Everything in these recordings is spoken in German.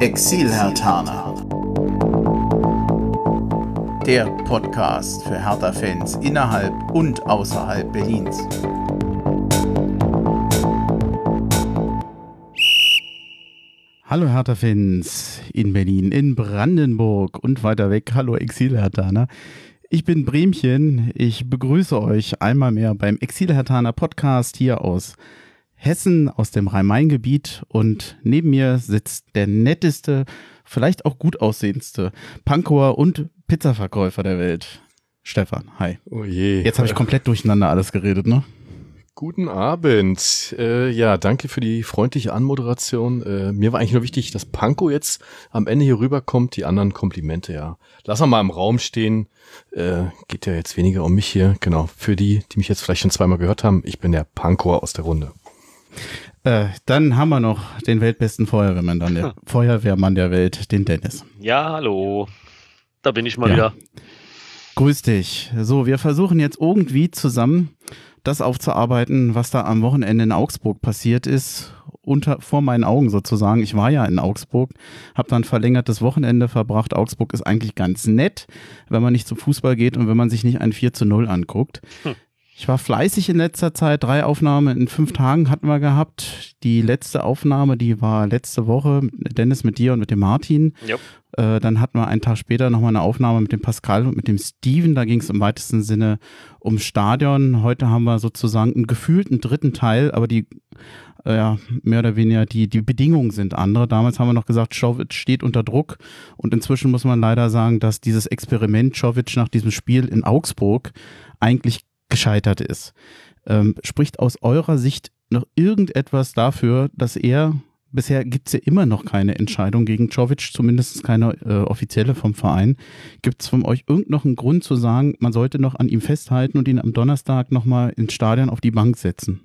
Exil-Hertaner. Der Podcast für Hertha-Fans innerhalb und außerhalb Berlins. Hallo Hertha-Fans in Berlin, in Brandenburg und weiter weg. Hallo Exil-Hertaner. Ich bin Bremchen. Ich begrüße euch einmal mehr beim Exil-Hertaner Podcast hier aus Hessen, aus dem Rhein-Main-Gebiet. Und neben mir sitzt der netteste, vielleicht auch gut aussehendste Pankower und Pizzaverkäufer der Welt. Stefan, hi. Oh je. Jetzt habe ich komplett durcheinander alles geredet, ne? Guten Abend. Äh, ja, danke für die freundliche Anmoderation. Äh, mir war eigentlich nur wichtig, dass Panko jetzt am Ende hier rüberkommt. Die anderen Komplimente, ja. Lass mal im Raum stehen. Äh, geht ja jetzt weniger um mich hier. Genau. Für die, die mich jetzt vielleicht schon zweimal gehört haben, ich bin der Panko aus der Runde. Äh, dann haben wir noch den weltbesten Feuerwehrmann, dann der Feuerwehrmann der Welt, den Dennis. Ja, hallo. Da bin ich mal Ja. wieder. Grüß dich. So, wir versuchen jetzt irgendwie zusammen das aufzuarbeiten, was da am Wochenende in Augsburg passiert ist, unter vor meinen Augen sozusagen. Ich war ja in Augsburg, habe dann verlängertes Wochenende verbracht. Augsburg ist eigentlich ganz nett, wenn man nicht zum Fußball geht und wenn man sich nicht ein 4 zu 0 anguckt. Hm. Ich war fleißig in letzter Zeit. Drei Aufnahmen in fünf Tagen hatten wir gehabt. Die letzte Aufnahme, die war letzte Woche, Dennis mit dir und mit dem Martin. Ja. Äh, dann hatten wir einen Tag später nochmal eine Aufnahme mit dem Pascal und mit dem Steven. Da ging es im weitesten Sinne ums Stadion. Heute haben wir sozusagen einen gefühlten dritten Teil, aber die, äh, ja, mehr oder weniger die, die Bedingungen sind andere. Damals haben wir noch gesagt, Czovic steht unter Druck. Und inzwischen muss man leider sagen, dass dieses Experiment Czovic nach diesem Spiel in Augsburg eigentlich gescheitert ist. Ähm, spricht aus eurer Sicht noch irgendetwas dafür, dass er Bisher gibt es ja immer noch keine Entscheidung gegen Czovic, zumindest keine äh, offizielle vom Verein. Gibt es von euch irgend noch einen Grund zu sagen, man sollte noch an ihm festhalten und ihn am Donnerstag nochmal ins Stadion auf die Bank setzen?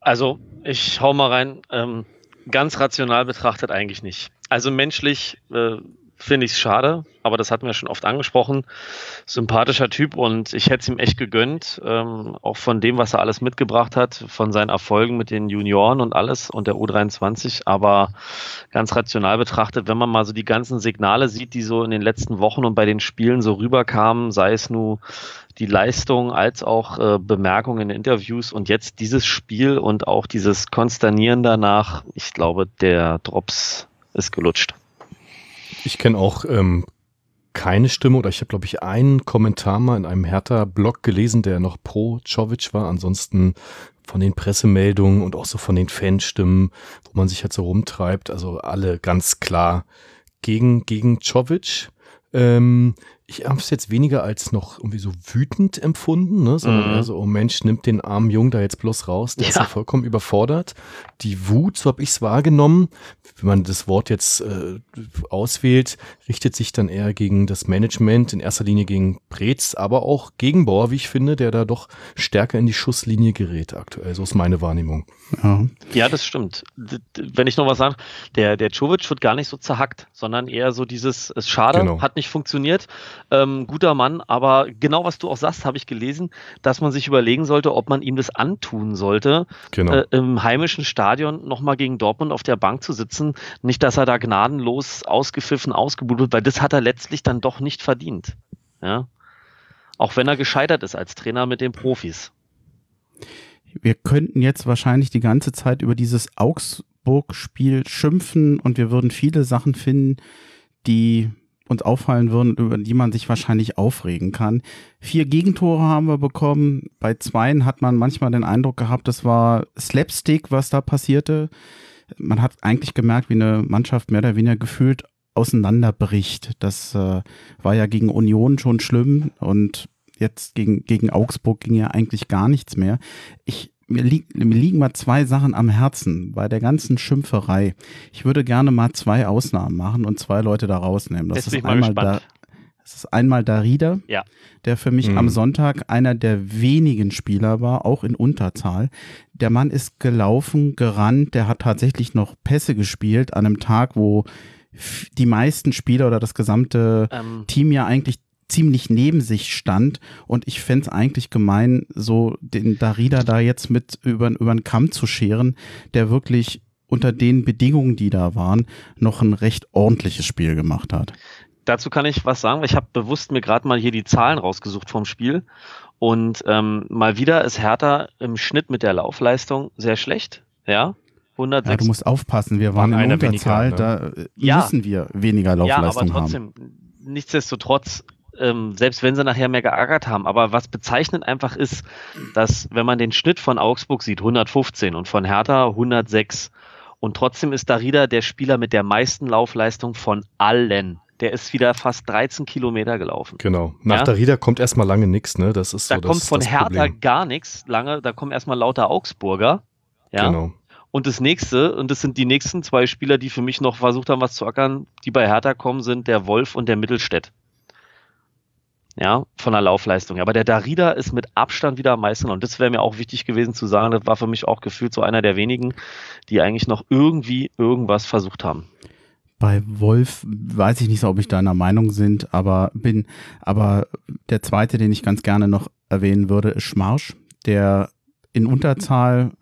Also, ich hau mal rein. Ähm, ganz rational betrachtet eigentlich nicht. Also menschlich äh, finde ich es schade, aber das hatten wir schon oft angesprochen. Sympathischer Typ und ich hätte es ihm echt gegönnt, ähm, auch von dem, was er alles mitgebracht hat, von seinen Erfolgen mit den Junioren und alles und der U23. Aber ganz rational betrachtet, wenn man mal so die ganzen Signale sieht, die so in den letzten Wochen und bei den Spielen so rüberkamen, sei es nur die Leistung als auch äh, Bemerkungen in Interviews und jetzt dieses Spiel und auch dieses Konsternieren danach, ich glaube, der Drops ist gelutscht. Ich kenne auch ähm, keine Stimme oder ich habe, glaube ich, einen Kommentar mal in einem Hertha-Blog gelesen, der noch pro Czovic war. Ansonsten von den Pressemeldungen und auch so von den Fanstimmen, wo man sich halt so rumtreibt, also alle ganz klar gegen, gegen Czovic. Ähm, ich habe es jetzt weniger als noch irgendwie so wütend empfunden, ne? sondern Mhm. eher so, oh Mensch, nimmt den armen Jungen da jetzt bloß raus, der ist Ja. ja vollkommen überfordert. Die Wut, so habe ich es wahrgenommen, wenn man das Wort jetzt äh, auswählt, richtet sich dann eher gegen das Management, in erster Linie gegen Preetz, aber auch gegen Bauer, wie ich finde, der da doch stärker in die Schusslinie gerät aktuell. So ist meine Wahrnehmung. Ja. Ja, das stimmt. Wenn ich noch was sage, der, der Czovic wird gar nicht so zerhackt, sondern eher so dieses, ist schade, Genau. hat nicht funktioniert, ähm, guter Mann, aber genau was du auch sagst, habe ich gelesen, dass man sich überlegen sollte, ob man ihm das antun sollte, Genau. äh, im heimischen Stadion nochmal gegen Dortmund auf der Bank zu sitzen. Nicht, dass er da gnadenlos ausgepfiffen, ausgebucht wird, weil das hat er letztlich dann doch nicht verdient. Ja. Auch wenn er gescheitert ist als Trainer mit den Profis. Wir könnten jetzt wahrscheinlich die ganze Zeit über dieses Augsburg-Spiel schimpfen und wir würden viele Sachen finden, die uns auffallen würden, über die man sich wahrscheinlich aufregen kann. Vier Gegentore haben wir bekommen. Bei zweien hat man manchmal den Eindruck gehabt, das war Slapstick, was da passierte. Man hat eigentlich gemerkt, wie eine Mannschaft mehr oder weniger gefühlt auseinanderbricht. Das äh, war ja gegen Union schon schlimm und jetzt gegen, gegen Augsburg ging ja eigentlich gar nichts mehr. Ich, mir, lieg, mir liegen mal zwei Sachen am Herzen bei der ganzen Schimpferei. Ich würde gerne mal zwei Ausnahmen machen und zwei Leute da rausnehmen. Das Jetzt ist einmal da, das ist einmal Darida, Ja. der für mich Mhm. am Sonntag einer der wenigen Spieler war, auch in Unterzahl. Der Mann ist gelaufen, gerannt, der hat tatsächlich noch Pässe gespielt an einem Tag, wo die meisten Spieler oder das gesamte Ähm, Team ja eigentlich ziemlich neben sich stand und ich fänd's eigentlich gemein, so den Darida da jetzt mit über, über den Kamm zu scheren, der wirklich unter den Bedingungen, die da waren, noch ein recht ordentliches Spiel gemacht hat. Dazu kann ich was sagen. Ich habe bewusst mir gerade mal hier die Zahlen rausgesucht vom Spiel. Und ähm, mal wieder ist Hertha im Schnitt mit der Laufleistung sehr schlecht. Ja, 106. Ja, du musst aufpassen, wir waren, waren in Unterzahl, weniger, ne? da ja. müssen wir weniger Laufleistung haben. Ja, aber trotzdem, haben. nichtsdestotrotz, ähm, selbst wenn sie nachher mehr geärgert haben, aber was bezeichnend einfach ist, dass wenn man den Schnitt von Augsburg sieht, 115 und von Hertha 106 und trotzdem ist Darida der Spieler mit der meisten Laufleistung von allen. Der ist wieder fast 13 Kilometer gelaufen. Genau. Nach ja? Darida kommt erstmal lange nichts, ne? Das ist da so kommt das, von das Hertha gar nichts lange. Da kommen erstmal lauter Augsburger. Ja. Genau. Und das nächste, und das sind die nächsten zwei Spieler, die für mich noch versucht haben, was zu ackern, die bei Hertha kommen, sind der Wolf und der Mittelstädt. Ja, von der Laufleistung. Aber der Darida ist mit Abstand wieder am meisten. Und das wäre mir auch wichtig gewesen zu sagen. Das war für mich auch gefühlt so einer der wenigen, die eigentlich noch irgendwie irgendwas versucht haben. Bei Wolf weiß ich nicht ob ich deiner Meinung sind, aber bin, aber der zweite, den ich ganz gerne noch erwähnen würde, ist Schmarsch, der in Unterzahl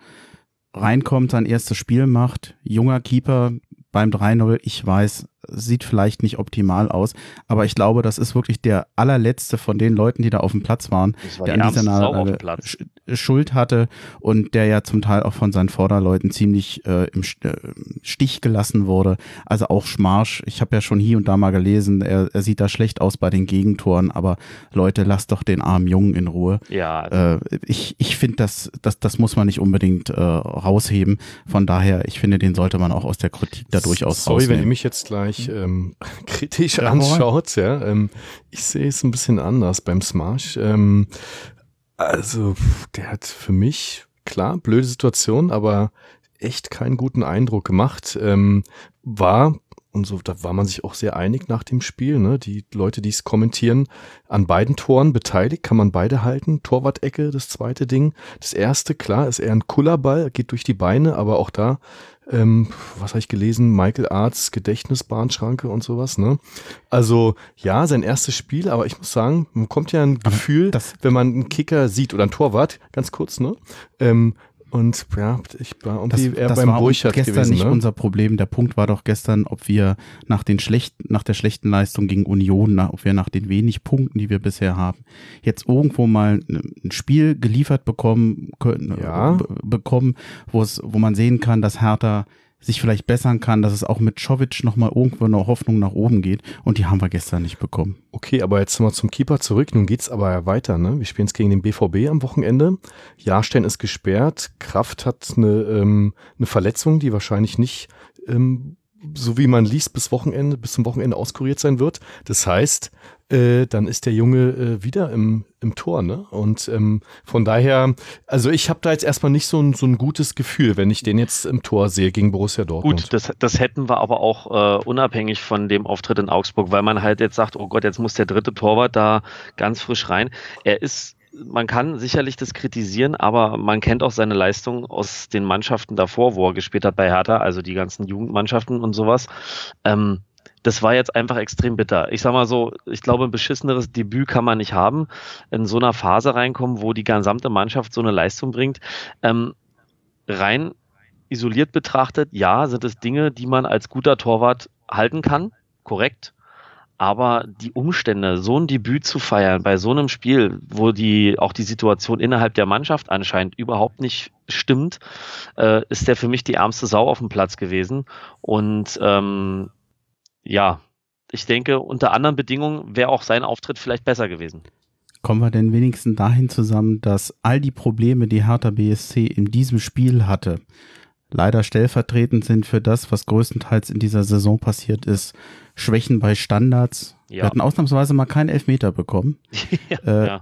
reinkommt, sein erstes Spiel macht, junger Keeper beim 3-0, ich weiß, sieht vielleicht nicht optimal aus, aber ich glaube, das ist wirklich der allerletzte von den Leuten, die da auf dem Platz waren, war der an dieser äh, Schuld hatte und der ja zum Teil auch von seinen Vorderleuten ziemlich äh, im äh, Stich gelassen wurde. Also auch Schmarsch. Ich habe ja schon hier und da mal gelesen, er, er sieht da schlecht aus bei den Gegentoren, aber Leute, lasst doch den armen Jungen in Ruhe. Ja. Äh, ich ich finde, das, das, das muss man nicht unbedingt äh, rausheben. Von daher, ich finde, den sollte man auch aus der Kritik da durchaus Sorry, rausnehmen. wenn ihr mich jetzt gleich mich ähm, kritisch ja, anschaut, ja, ähm, ich sehe es ein bisschen anders beim Smash. Ähm, also, der hat für mich, klar, blöde Situation, aber echt keinen guten Eindruck gemacht. Ähm, war und so, da war man sich auch sehr einig nach dem Spiel. Ne? Die Leute, die es kommentieren, an beiden Toren beteiligt, kann man beide halten. Torwart-Ecke, das zweite Ding. Das erste, klar, ist eher ein Kullerball, geht durch die Beine, aber auch da ähm, was habe ich gelesen? Michael Arts Gedächtnisbahnschranke und sowas, ne? Also ja, sein erstes Spiel, aber ich muss sagen, man kommt ja ein Gefühl, wenn man einen Kicker sieht oder einen Torwart, ganz kurz, ne? Ähm, und ja, ich war irgendwie das, eher das beim war Burchard gestern gewesen, nicht ne? unser Problem. Der Punkt war doch gestern, ob wir nach den schlechten, nach der schlechten Leistung gegen Union, nach, ob wir nach den wenig Punkten, die wir bisher haben, jetzt irgendwo mal ein Spiel geliefert bekommen können, ja. bekommen, wo es, wo man sehen kann, dass Hertha sich vielleicht bessern kann, dass es auch mit Czovic nochmal irgendwo eine Hoffnung nach oben geht. Und die haben wir gestern nicht bekommen. Okay, aber jetzt mal zum Keeper zurück. Nun geht's aber weiter. Ne? Wir spielen es gegen den BVB am Wochenende. Jahrstein ist gesperrt. Kraft hat eine, ähm, eine Verletzung, die wahrscheinlich nicht ähm, so wie man liest, bis Wochenende, bis zum Wochenende auskuriert sein wird. Das heißt, äh, dann ist der Junge äh, wieder im, im Tor, ne? Und ähm, von daher, also ich habe da jetzt erstmal nicht so ein, so ein gutes Gefühl, wenn ich den jetzt im Tor sehe gegen Borussia Dortmund. Gut, das, das hätten wir aber auch äh, unabhängig von dem Auftritt in Augsburg, weil man halt jetzt sagt, oh Gott, jetzt muss der dritte Torwart da ganz frisch rein. Er ist man kann sicherlich das kritisieren, aber man kennt auch seine Leistung aus den Mannschaften davor, wo er gespielt hat bei Hertha, also die ganzen Jugendmannschaften und sowas. Ähm, das war jetzt einfach extrem bitter. Ich sag mal so, ich glaube, ein beschisseneres Debüt kann man nicht haben, in so einer Phase reinkommen, wo die gesamte Mannschaft so eine Leistung bringt. Ähm, rein isoliert betrachtet, ja, sind es Dinge, die man als guter Torwart halten kann, korrekt. Aber die Umstände, so ein Debüt zu feiern bei so einem Spiel, wo die auch die Situation innerhalb der Mannschaft anscheinend überhaupt nicht stimmt, äh, ist der für mich die ärmste Sau auf dem Platz gewesen. Und ähm, ja, ich denke, unter anderen Bedingungen wäre auch sein Auftritt vielleicht besser gewesen. Kommen wir denn wenigstens dahin zusammen, dass all die Probleme, die Hertha BSC in diesem Spiel hatte, leider stellvertretend sind für das, was größtenteils in dieser Saison passiert ist. Schwächen bei Standards. Ja. Wir hatten ausnahmsweise mal keinen Elfmeter bekommen. ja, äh, ja.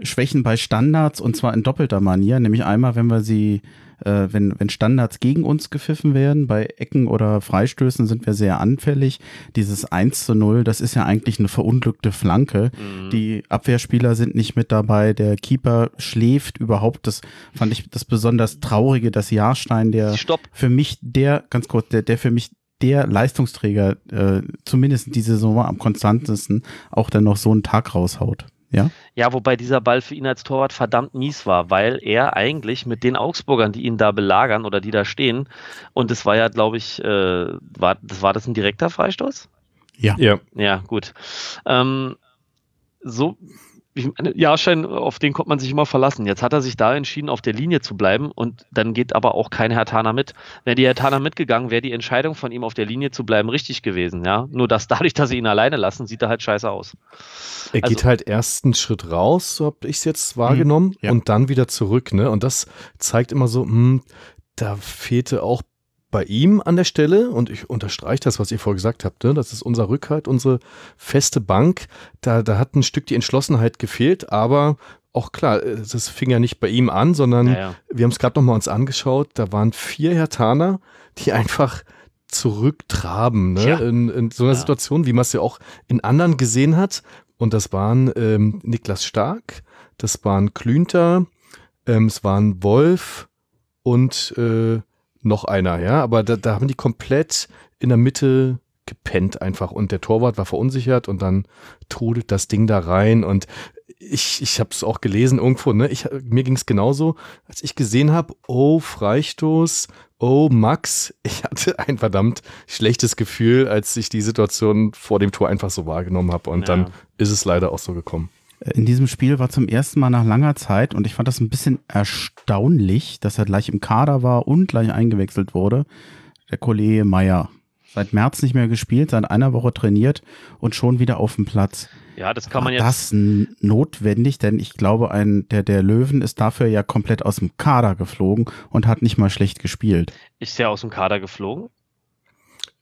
Schwächen bei Standards und zwar in doppelter Manier, nämlich einmal, wenn wir sie, äh, wenn, wenn Standards gegen uns gepfiffen werden, bei Ecken oder Freistößen sind wir sehr anfällig. Dieses 1 zu 0, das ist ja eigentlich eine verunglückte Flanke. Mhm. Die Abwehrspieler sind nicht mit dabei, der Keeper schläft überhaupt. Das fand ich das besonders Traurige, dass Jahrstein, der Stopp. für mich der, ganz kurz, der, der für mich der Leistungsträger, äh, zumindest diese Saison am konstantesten, auch dann noch so einen Tag raushaut. Ja? Ja, wobei dieser Ball für ihn als Torwart verdammt mies war, weil er eigentlich mit den Augsburgern, die ihn da belagern oder die da stehen, und das war ja, glaube ich, äh, war, das war das ein direkter Freistoß? Ja. Ja. Ja, gut. Ähm, so, Jahrschein, auf den konnte man sich immer verlassen. Jetzt hat er sich da entschieden, auf der Linie zu bleiben und dann geht aber auch kein Hertaner mit. Wäre die Hertaner mitgegangen, wäre die Entscheidung von ihm auf der Linie zu bleiben richtig gewesen, ja. Nur dass dadurch, dass sie ihn alleine lassen, sieht er halt scheiße aus. Er Also- geht halt erst einen Schritt raus, so habe ich es jetzt wahrgenommen, ja. und dann wieder zurück. Ne? Und das zeigt immer so, hm, da fehlte auch bei ihm an der Stelle, und ich unterstreiche das, was ihr vorher gesagt habt, ne? das ist unser Rückhalt, unsere feste Bank. Da, da hat ein Stück die Entschlossenheit gefehlt, aber auch klar, äh, das fing ja nicht bei ihm an, sondern Naja. wir haben es gerade nochmal uns angeschaut, da waren vier Hertaner, die einfach zurücktraben, ne? Tja. in, in so einer Ja. Situation, wie man es ja auch in anderen gesehen hat. Und das waren ähm, Niklas Stark, das waren Klünter, ähm, es waren Wolf und äh, noch einer, ja. Aber da, da haben die komplett in der Mitte gepennt einfach und der Torwart war verunsichert und dann trudelt das Ding da rein und ich, ich habe es auch gelesen irgendwo, ne? Ich, mir ging es genauso, als ich gesehen habe, oh, Freistoß, oh, Max. Ich hatte ein verdammt schlechtes Gefühl, als ich die Situation vor dem Tor einfach so wahrgenommen habe. Und Ja. dann ist es leider auch so gekommen. In diesem Spiel war zum ersten Mal nach langer Zeit und ich fand das ein bisschen erstaunlich, dass er gleich im Kader war und gleich eingewechselt wurde. Der Kollege Meier. Seit März nicht mehr gespielt, seit einer Woche trainiert und schon wieder auf dem Platz. Ja, das kann man jetzt. das notwendig? Denn ich glaube, ein, der, der Löwen ist dafür ja komplett aus dem Kader geflogen und hat nicht mal schlecht gespielt. Ist der aus dem Kader geflogen?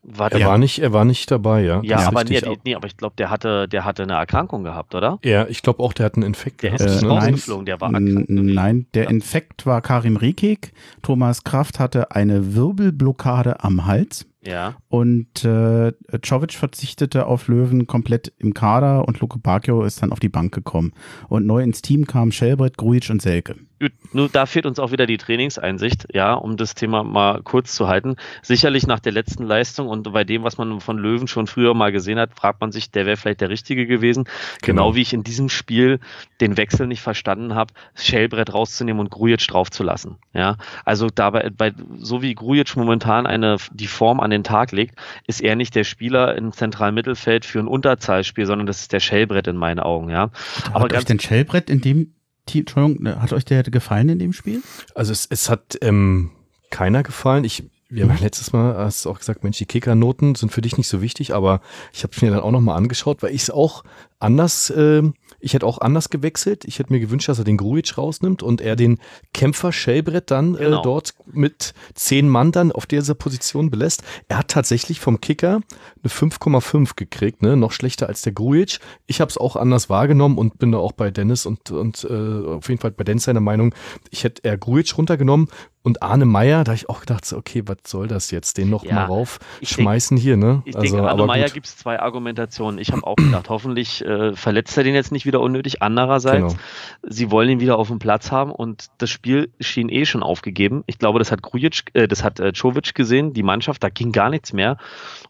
War Er der, war nicht, er war nicht dabei, ja. ja, Das aber, nee, nee, nee, aber ich glaube, der hatte, der hatte eine Erkrankung gehabt, oder? Ja, ich glaube auch, der hat einen Infekt Der gehabt. ist nicht Äh, ne? nein. rausgeflogen, der war erkrankt. Nein, der Ja. Infekt war Karim Rekik. Thomas Kraft hatte eine Wirbelblockade am Hals. Ja. Und äh, Czovic verzichtete auf Löwen komplett im Kader und Luke Bacchio ist dann auf die Bank gekommen. Und neu ins Team kamen Schelbrett, Grujic und Selke. Gut, nur da fehlt uns auch wieder die Trainingseinsicht, ja, um das Thema mal kurz zu halten. Sicherlich nach der letzten Leistung und bei dem, was man von Löwen schon früher mal gesehen hat, fragt man sich, der wäre vielleicht der Richtige gewesen. Genau. Genau. wie ich in diesem Spiel den Wechsel nicht verstanden habe, Schellbrett rauszunehmen und Grujic draufzulassen. Ja, also dabei, bei, so wie Grujic momentan eine, die Form an den Tag legt, ist er nicht der Spieler im zentralen Mittelfeld für ein Unterzahlspiel, sondern das ist der Schellbrett in meinen Augen, ja. Aber hat euch denn Schelbrett in dem Team, Entschuldigung, ne, hat euch der gefallen in dem Spiel? Also es, es hat ähm, keiner gefallen. Ich, wir haben ja letztes Mal hast du auch gesagt, Mensch, die Kickernoten sind für dich nicht so wichtig, aber ich habe es mir dann auch nochmal angeschaut, weil ich es auch anders, ähm, ich hätte auch anders gewechselt. Ich hätte mir gewünscht, dass er den Grujic rausnimmt und er den Kämpfer Schellbrett dann Genau. äh, dort mit zehn Mann dann auf dieser Position belässt. Er hat tatsächlich vom Kicker eine 5,5 gekriegt, ne? noch schlechter als der Grujic. Ich habe es auch anders wahrgenommen und bin da auch bei Dennis und, und äh, auf jeden Fall bei Dennis seiner Meinung, ich hätte eher Grujic runtergenommen und Arne Meyer, da hab ich auch gedacht, so, okay, was soll das jetzt, den noch Ja, mal rauf ich schmeißen hier, ne? Ich denke, Arne Meyer gibt es zwei Argumentationen. Ich habe auch gedacht, hoffentlich äh, verletzt er den jetzt nicht wieder unnötig. Andererseits, Genau. sie wollen ihn wieder auf dem Platz haben und das Spiel schien eh schon aufgegeben. Ich glaube, das hat Grujic, äh, das hat äh, Czovic gesehen, die Mannschaft, da ging gar nichts mehr.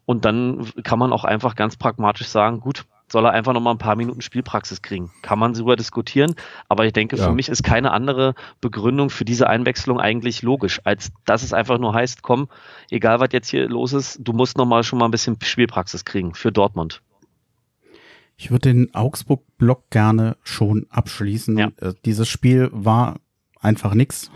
Und dann kann man auch einfach ganz pragmatisch sagen, gut, soll er einfach noch mal ein paar Minuten Spielpraxis kriegen. Kann man darüber diskutieren, aber ich denke, Ja. für mich ist keine andere Begründung für diese Einwechslung eigentlich logisch, als dass es einfach nur heißt, komm, egal was jetzt hier los ist, du musst noch mal schon mal ein bisschen Spielpraxis kriegen für Dortmund. Ich würde den Augsburg-Block gerne schon abschließen. Ja. Äh, Dieses Spiel war einfach nix.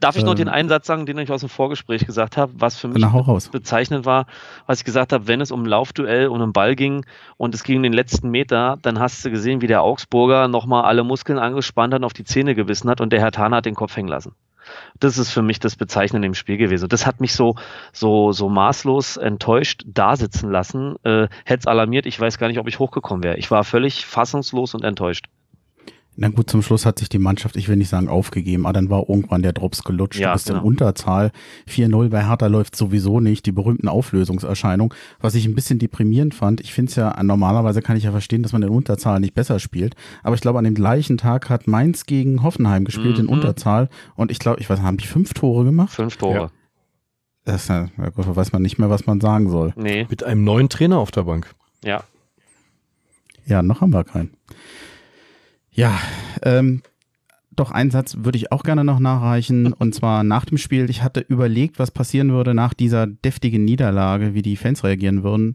Darf ich noch Ähm. den einen Satz sagen, den ich aus dem Vorgespräch gesagt habe, was für mich Na, bezeichnend war, was ich gesagt habe, wenn es um ein Laufduell und um Ball ging und es ging um den letzten Meter, dann hast du gesehen, wie der Augsburger nochmal alle Muskeln angespannt hat und auf die Zähne gebissen hat und der Herr Tana hat den Kopf hängen lassen. Das ist für mich das Bezeichnende im Spiel gewesen. Das hat mich so, so, so maßlos enttäuscht da sitzen lassen. Äh, Hätte es alarmiert, ich weiß gar nicht, ob ich hochgekommen wäre. Ich war völlig fassungslos und enttäuscht. Na gut, zum Schluss hat sich die Mannschaft, ich will nicht sagen aufgegeben, aber dann war irgendwann der Drops gelutscht. Ja, du bist in genau. Unterzahl. 4-0 bei Hertha läuft sowieso nicht. Die berühmten Auflösungserscheinungen. Was ich ein bisschen deprimierend fand, ich finde es ja, normalerweise kann ich ja verstehen, dass man in Unterzahl nicht besser spielt. Aber ich glaube, an dem gleichen Tag hat Mainz gegen Hoffenheim gespielt in Mhm. Unterzahl. Und ich glaube, ich weiß, haben die fünf Tore gemacht? Fünf Tore. Ja. Das ist ja, weiß man nicht mehr, was man sagen soll. Nee, Mit einem neuen Trainer auf der Bank. ja. Ja, noch haben wir keinen. Ja, ähm, doch einen Satz würde ich auch gerne noch nachreichen. Und zwar nach dem Spiel. Ich hatte überlegt, was passieren würde nach dieser deftigen Niederlage, wie die Fans reagieren würden.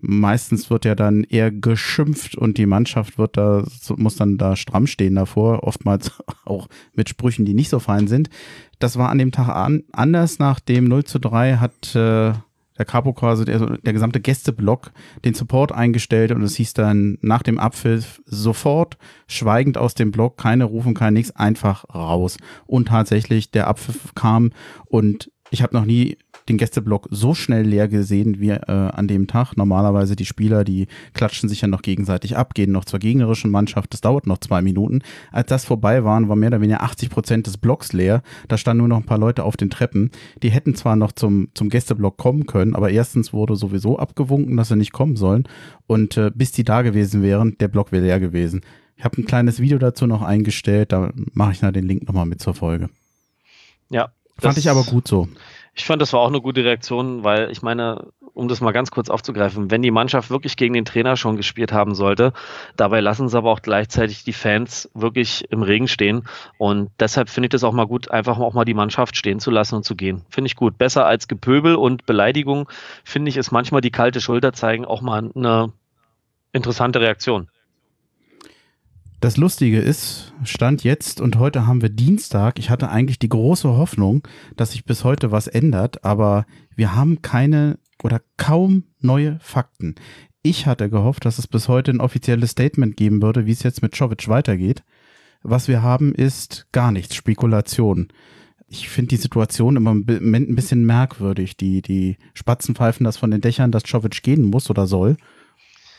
Meistens wird ja dann eher geschimpft und die Mannschaft wird da, muss dann da stramm stehen davor. Oftmals auch mit Sprüchen, die nicht so fein sind. Das war an dem Tag an, anders. Nach dem 0 zu 3 hat äh, der Capo quasi, der, der gesamte Gästeblock, den Support eingestellt und es hieß dann nach dem Abpfiff sofort schweigend aus dem Block, keine Rufen, kein nichts, einfach raus. Und tatsächlich der Abpfiff kam und ich habe noch nie den Gästeblock so schnell leer gesehen wie äh, an dem Tag. Normalerweise die Spieler, die klatschen sich ja noch gegenseitig ab, gehen noch zur gegnerischen Mannschaft. Das dauert noch zwei Minuten. Als das vorbei waren, war mehr oder weniger 80 Prozent des Blocks leer. Da standen nur noch ein paar Leute auf den Treppen. Die hätten zwar noch zum, zum Gästeblock kommen können, aber erstens wurde sowieso abgewunken, dass sie nicht kommen sollen. Und äh, bis die da gewesen wären, der Block wäre leer gewesen. Ich habe ein kleines Video dazu noch eingestellt, da mache ich dann den Link nochmal mit zur Folge. Ja. Fand ich aber gut so. Ich fand, das war auch eine gute Reaktion, weil ich meine, um das mal ganz kurz aufzugreifen, wenn die Mannschaft wirklich gegen den Trainer schon gespielt haben sollte, dabei lassen sie aber auch gleichzeitig die Fans wirklich im Regen stehen. Und deshalb finde ich das auch mal gut, einfach auch mal die Mannschaft stehen zu lassen und zu gehen. Finde ich gut. Besser als Gepöbel und Beleidigung, finde ich, ist manchmal die kalte Schulter zeigen auch mal eine interessante Reaktion. Das Lustige ist, Stand jetzt und heute haben wir Dienstag. Ich hatte eigentlich die große Hoffnung, dass sich bis heute was ändert, aber wir haben keine oder kaum neue Fakten. Ich hatte gehofft, dass es bis heute ein offizielles Statement geben würde, wie es jetzt mit Czovic weitergeht. Was wir haben, ist gar nichts, Spekulation. Ich finde die Situation im Moment ein bisschen merkwürdig. Die, die Spatzen pfeifen das von den Dächern, dass Czovic gehen muss oder soll.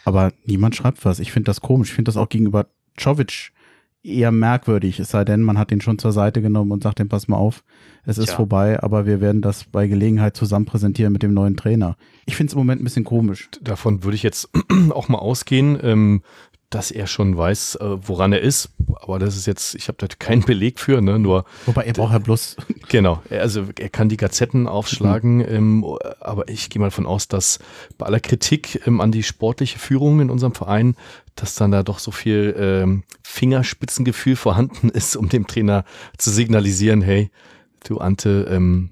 Aber niemand schreibt was. Ich finde das komisch. Ich finde das auch gegenüber Czovic eher merkwürdig, es sei denn, man hat ihn schon zur Seite genommen und sagt ihm, pass mal auf, es ist Tja. vorbei, aber wir werden das bei Gelegenheit zusammen präsentieren mit dem neuen Trainer. Ich finde es im Moment ein bisschen komisch. Davon würde ich jetzt auch mal ausgehen. Ähm, dass er schon weiß, äh, woran er ist. Aber das ist jetzt, ich habe da keinen Beleg für, ne? Nur. Wobei er braucht ja bloß. Genau, also er kann die Gazetten aufschlagen, mhm. ähm, aber ich gehe mal davon aus, dass bei aller Kritik ähm, an die sportliche Führung in unserem Verein, dass dann da doch so viel ähm, Fingerspitzengefühl vorhanden ist, um dem Trainer zu signalisieren, hey, du Ante, ähm,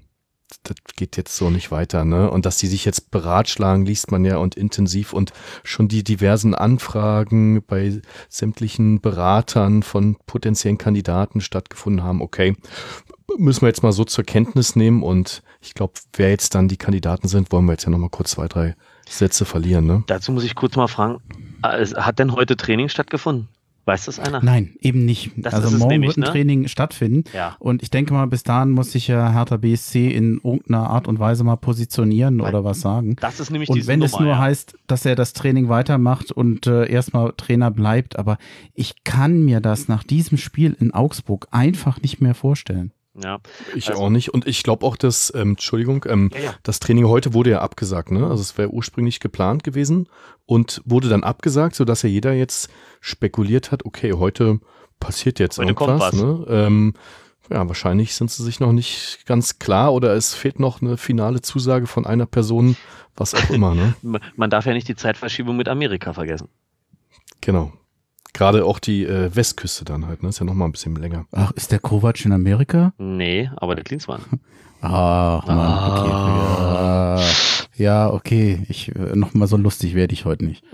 das geht jetzt so nicht weiter, ne? Und dass die sich jetzt beratschlagen, liest man ja und intensiv und schon die diversen Anfragen bei sämtlichen Beratern von potenziellen Kandidaten stattgefunden haben, okay, müssen wir jetzt mal so zur Kenntnis nehmen und ich glaube, wer jetzt dann die Kandidaten sind, wollen wir jetzt ja nochmal kurz zwei, drei Sätze verlieren, ne? Dazu muss ich kurz mal fragen, hat denn heute Training stattgefunden? Weiß das einer? Nein, eben nicht. Das also morgen nämlich, wird ein ne? Training stattfinden. Ja. Und ich denke mal, bis dahin muss sich ja Hertha BSC in irgendeiner Art und Weise mal positionieren Weil oder was sagen. Das ist nämlich Und wenn Nummer, es nur ja. heißt, dass er das Training weitermacht und äh, erstmal Trainer bleibt, aber ich kann mir das nach diesem Spiel in Augsburg einfach nicht mehr vorstellen. Ja. Ich also, auch nicht. Und ich glaube auch, dass, ähm, Entschuldigung, ähm, ja, ja. das Training heute wurde ja abgesagt, ne? Also es wäre ursprünglich geplant gewesen und wurde dann abgesagt, sodass ja jeder jetzt spekuliert hat, okay, heute passiert jetzt heute irgendwas. Ne? Ähm, ja, wahrscheinlich sind sie sich noch nicht ganz klar oder es fehlt noch eine finale Zusage von einer Person, was auch immer. Ne? Man darf ja nicht die Zeitverschiebung mit Amerika vergessen. Genau. Gerade auch die äh, Westküste dann halt, ne? Ist ja noch mal ein bisschen länger. Ach, ist der Kovac in Amerika? Nee, aber der Klinsmann. ah, Mann, ah. okay. Ja. Ja, okay. Ich, äh, noch mal so lustig werde ich heute nicht.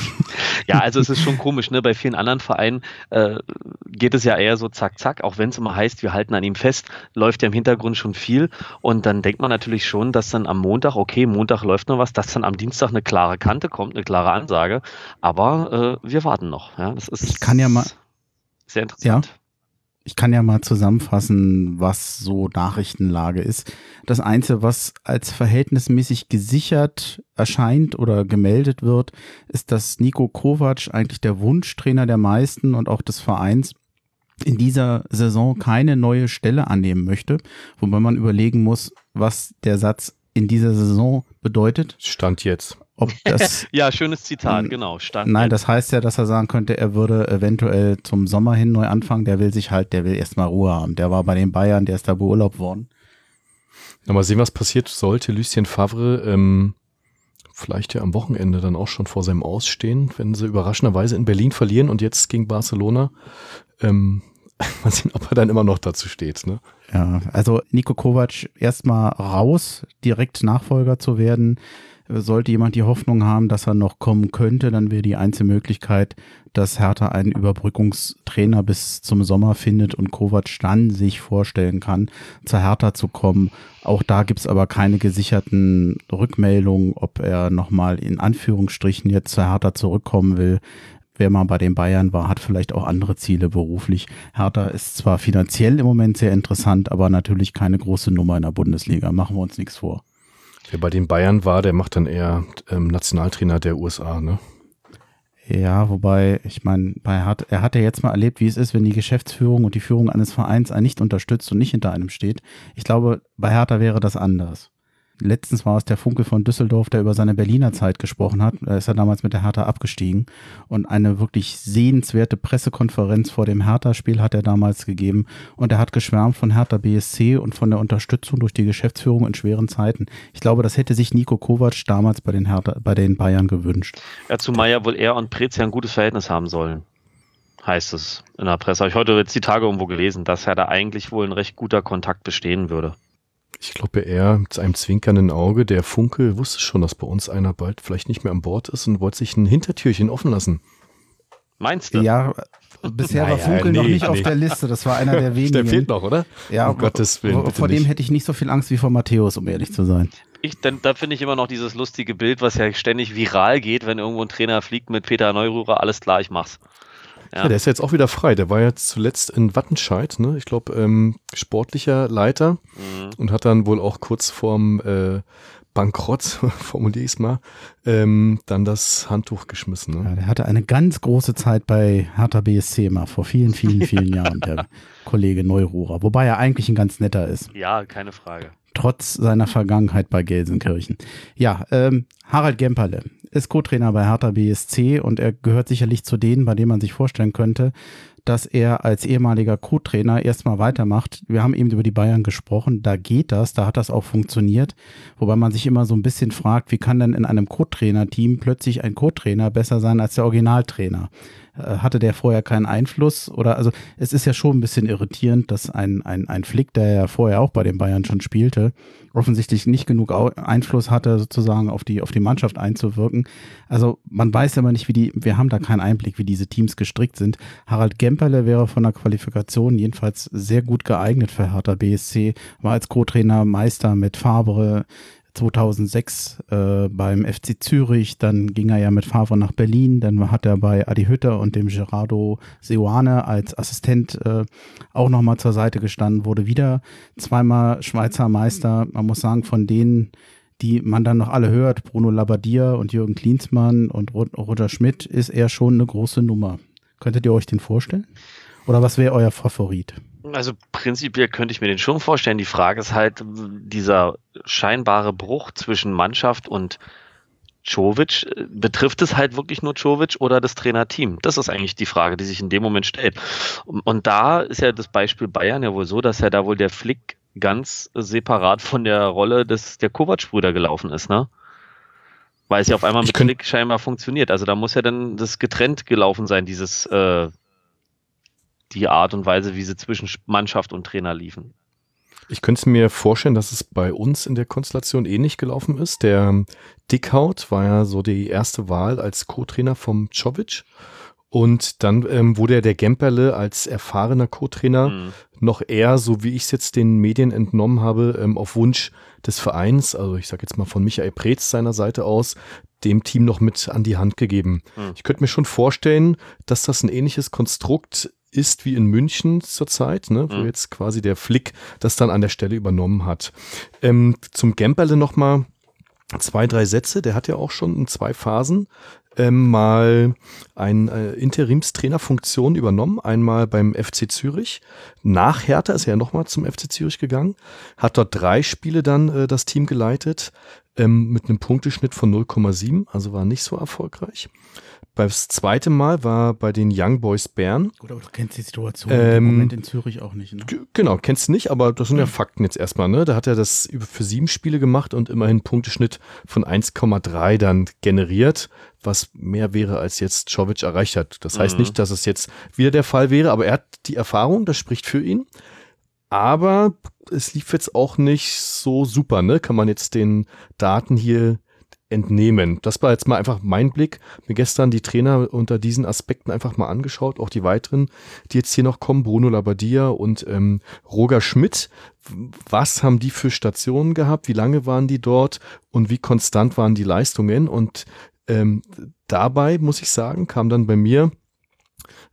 ja, also es ist schon komisch, ne? Bei vielen anderen Vereinen äh, geht es ja eher so zack, zack, auch wenn es immer heißt, wir halten an ihm fest, läuft ja im Hintergrund schon viel. Und dann denkt man natürlich schon, dass dann am Montag, okay, Montag läuft noch was, dass dann am Dienstag eine klare Kante kommt, eine klare Ansage. Aber äh, wir warten noch. Ja, das ist ich kann ja mal sehr interessant. Ja ich kann ja mal zusammenfassen, was so Nachrichtenlage ist. Das Einzige, was als verhältnismäßig gesichert erscheint oder gemeldet wird, ist, dass Nico Kovac eigentlich der Wunschtrainer der meisten und auch des Vereins in dieser Saison keine neue Stelle annehmen möchte, wobei man überlegen muss, was der Satz in dieser Saison bedeutet. Stand jetzt. Ob das, ja, schönes Zitat, genau. Stand nein, das heißt ja, dass er sagen könnte, er würde eventuell zum Sommer hin neu anfangen. Der will sich halt, der will erstmal Ruhe haben. Der war bei den Bayern, der ist da beurlaubt worden. Na, mal sehen, was passiert sollte. Lucien Favre ähm, vielleicht ja am Wochenende dann auch schon vor seinem Ausstehen, wenn sie überraschenderweise in Berlin verlieren und jetzt gegen Barcelona. Ähm, mal sehen, ob er dann immer noch dazu steht. Ne? Ja, also Nico Kovac erstmal raus, direkt Nachfolger zu werden. Sollte jemand die Hoffnung haben, dass er noch kommen könnte, dann wäre die einzige Möglichkeit, dass Hertha einen Überbrückungstrainer bis zum Sommer findet und Kovac dann sich vorstellen kann, zur Hertha zu kommen. Auch da gibt's aber keine gesicherten Rückmeldungen, ob er nochmal in Anführungsstrichen jetzt zur Hertha zurückkommen will wer mal bei den Bayern war, hat vielleicht auch andere Ziele beruflich. Hertha ist zwar finanziell im Moment sehr interessant, aber natürlich keine große Nummer in der Bundesliga. Machen wir uns nichts vor. Wer bei den Bayern war, der macht dann eher ähm, Nationaltrainer der USA, ne? Ja, wobei, ich meine, hat, er hat ja jetzt mal erlebt, wie es ist, wenn die Geschäftsführung und die Führung eines Vereins einen nicht unterstützt und nicht hinter einem steht. Ich glaube, bei Hertha wäre das anders. Letztens war es der Funke von Düsseldorf, der über seine Berliner Zeit gesprochen hat. Da ist er damals mit der Hertha abgestiegen. Und eine wirklich sehenswerte Pressekonferenz vor dem Hertha-Spiel hat er damals gegeben. Und er hat geschwärmt von Hertha BSC und von der Unterstützung durch die Geschäftsführung in schweren Zeiten. Ich glaube, das hätte sich Nico Kovac damals bei den, Hertha, bei den Bayern gewünscht. Ja, zumal ja wohl er und Prez ja ein gutes Verhältnis haben sollen heißt es in der Presse. Habe ich heute jetzt die Tage irgendwo gelesen, dass ja da eigentlich wohl ein recht guter Kontakt bestehen würde. Ich glaube, er mit einem zwinkernden Auge, der Funke, wusste schon, dass bei uns einer bald vielleicht nicht mehr an Bord ist und wollte sich ein Hintertürchen offen lassen. Meinst du? Ja, bisher naja, war Funkel nee, noch nicht nee. auf der Liste. Das war einer der wenigen. Der fehlt noch, oder? Ja, um Gottes Willen. Vor dem nicht. hätte ich nicht so viel Angst wie vor Matthäus, um ehrlich zu sein. Ich, denn, da finde ich immer noch dieses lustige Bild, was ja ständig viral geht, wenn irgendwo ein Trainer fliegt mit Peter Neururer, alles klar, ich mach's. Ja. ja. der ist ja jetzt auch wieder frei. Der war ja zuletzt in Wattenscheid, ne? Ich glaube, ähm, sportlicher Leiter mhm. und hat dann wohl auch kurz vorm äh, Bankrott, formuliere ich es mal, ähm, dann das Handtuch geschmissen. Ne? Ja, der hatte eine ganz große Zeit bei Hertha BSC mal vor vielen, vielen, vielen Jahren, der Kollege Neururer. Wobei er eigentlich ein ganz netter ist. Ja, keine Frage. Trotz seiner Vergangenheit bei Gelsenkirchen. Ja, ähm, Harald Gemperle ist Co-Trainer bei Hertha BSC und er gehört sicherlich zu denen, bei denen man sich vorstellen könnte, dass er als ehemaliger Co-Trainer erstmal weitermacht. Wir haben eben über die Bayern gesprochen, da geht das, da hat das auch funktioniert, wobei man sich immer so ein bisschen fragt, wie kann denn in einem Co-Trainer-Team plötzlich ein Co-Trainer besser sein als der Originaltrainer? Äh, hatte der vorher keinen Einfluss? Oder also es ist ja schon ein bisschen irritierend, dass ein, ein, ein Flick, der ja vorher auch bei den Bayern schon spielte, offensichtlich nicht genug Einfluss hatte, sozusagen auf die, auf die Mannschaft einzuwirken. Also man weiß immer nicht, wie die, wir haben da keinen Einblick, wie diese Teams gestrickt sind. Harald Gemperle wäre von der Qualifikation jedenfalls sehr gut geeignet für Hertha BSC, war als Co-Trainer Meister mit Fabre, 2006 äh, beim FC Zürich, dann ging er ja mit Favre nach Berlin, dann hat er bei Adi Hütter und dem Gerardo Seuane als Assistent äh, auch nochmal zur Seite gestanden, wurde wieder zweimal Schweizer Meister. Man muss sagen, von denen, die man dann noch alle hört, Bruno Labbadia und Jürgen Klinsmann und Roger Schmidt, ist er schon eine große Nummer. Könntet ihr euch den vorstellen? Oder was wäre euer Favorit? Also prinzipiell könnte ich mir den schon vorstellen. Die Frage ist halt dieser scheinbare Bruch zwischen Mannschaft und Czovic. Betrifft es halt wirklich nur Czovic oder das Trainerteam? Das ist eigentlich die Frage, die sich in dem Moment stellt. Und da ist ja das Beispiel Bayern ja wohl so, dass ja da wohl der Flick ganz separat von der Rolle des der Kovac-Brüder gelaufen ist, ne? Weil es ja auf einmal mit Flick scheinbar funktioniert. Also da muss ja dann das getrennt gelaufen sein, dieses äh, die Art und Weise, wie sie zwischen Mannschaft und Trainer liefen. Ich könnte mir vorstellen, dass es bei uns in der Konstellation ähnlich gelaufen ist. Der Dickhaut war ja so die erste Wahl als Co-Trainer vom Czovic. Und dann ähm, wurde ja der Gemperle als erfahrener Co-Trainer mhm. noch eher, so wie ich es jetzt den Medien entnommen habe, ähm, auf Wunsch des Vereins, also ich sage jetzt mal von Michael Preetz seiner Seite aus, dem Team noch mit an die Hand gegeben. Mhm. Ich könnte mir schon vorstellen, dass das ein ähnliches Konstrukt ist wie in München zurzeit, ne, wo mhm. jetzt quasi der Flick das dann an der Stelle übernommen hat. Ähm, zum Gemperle nochmal zwei, drei Sätze. Der hat ja auch schon in zwei Phasen ähm, mal eine äh, Interimstrainerfunktion übernommen. Einmal beim FC Zürich. Nach Hertha ist er ja nochmal zum FC Zürich gegangen. Hat dort drei Spiele dann äh, das Team geleitet. Ähm, mit einem Punkteschnitt von 0,7, also war nicht so erfolgreich. Das zweite Mal war bei den Young Boys Bern. Gut, aber du kennst die Situation Ähm, im Moment in Zürich auch nicht. Ne? Genau, kennst du nicht, aber das sind ja Fakten jetzt erstmal, ne? Da hat er das für sieben Spiele gemacht und immerhin Punkteschnitt von 1,3 dann generiert, was mehr wäre, als jetzt Czovic erreicht hat. Das heißt Mhm. nicht, dass es jetzt wieder der Fall wäre, aber er hat die Erfahrung, das spricht für ihn. Aber es lief jetzt auch nicht so super, ne? Kann man jetzt den Daten hier entnehmen. Das war jetzt mal einfach mein Blick. Mir gestern die Trainer unter diesen Aspekten einfach mal angeschaut, auch die weiteren, die jetzt hier noch kommen, Bruno Labbadia und ähm, Roger Schmidt. Was haben die für Stationen gehabt? Wie lange waren die dort? Und wie konstant waren die Leistungen? Und ähm, dabei, muss ich sagen, kam dann bei mir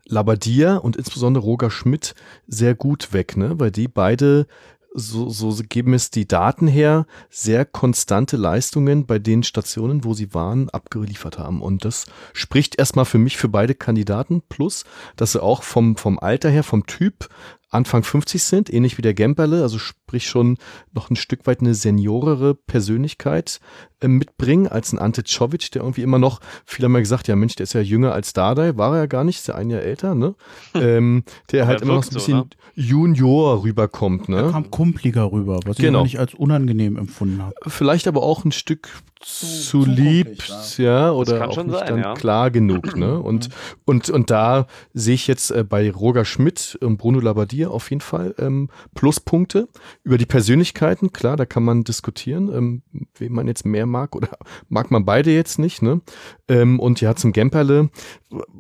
Labbadia und insbesondere Roger Schmidt sehr gut weg, ne? Weil die beide so, so geben es die Daten her, sehr konstante Leistungen bei den Stationen, wo sie waren, abgeliefert haben. Und das spricht erstmal für mich für beide Kandidaten. Plus, dass sie auch vom, vom Alter her, vom Typ Anfang 50 sind, ähnlich wie der Gemperle, also sprich schon noch ein Stück weit eine seniorere Persönlichkeit äh, mitbringen als ein Ante Czovic, der irgendwie immer noch, viele haben ja gesagt, ja Mensch, der ist ja jünger als Dardai, war er ja gar nicht, ist ja ein Jahr älter, ne? ähm, der halt Er immer noch so ein bisschen so, ne? Junior rüberkommt, Er ne? kam kumpliger rüber, was ich Genau. aber nicht als unangenehm empfunden habe. Vielleicht aber auch ein Stück zu, zu lieb, ja, oder auch nicht sein, dann ja. klar genug, ne? Und, und, und da sehe ich jetzt äh, bei Roger Schmidt und Bruno Labbadia auf jeden Fall ähm, Pluspunkte. Über die Persönlichkeiten, klar, da kann man diskutieren, ähm, wen man jetzt mehr mag oder mag man beide jetzt nicht, ne? Ähm, und ja, zum Gemperle,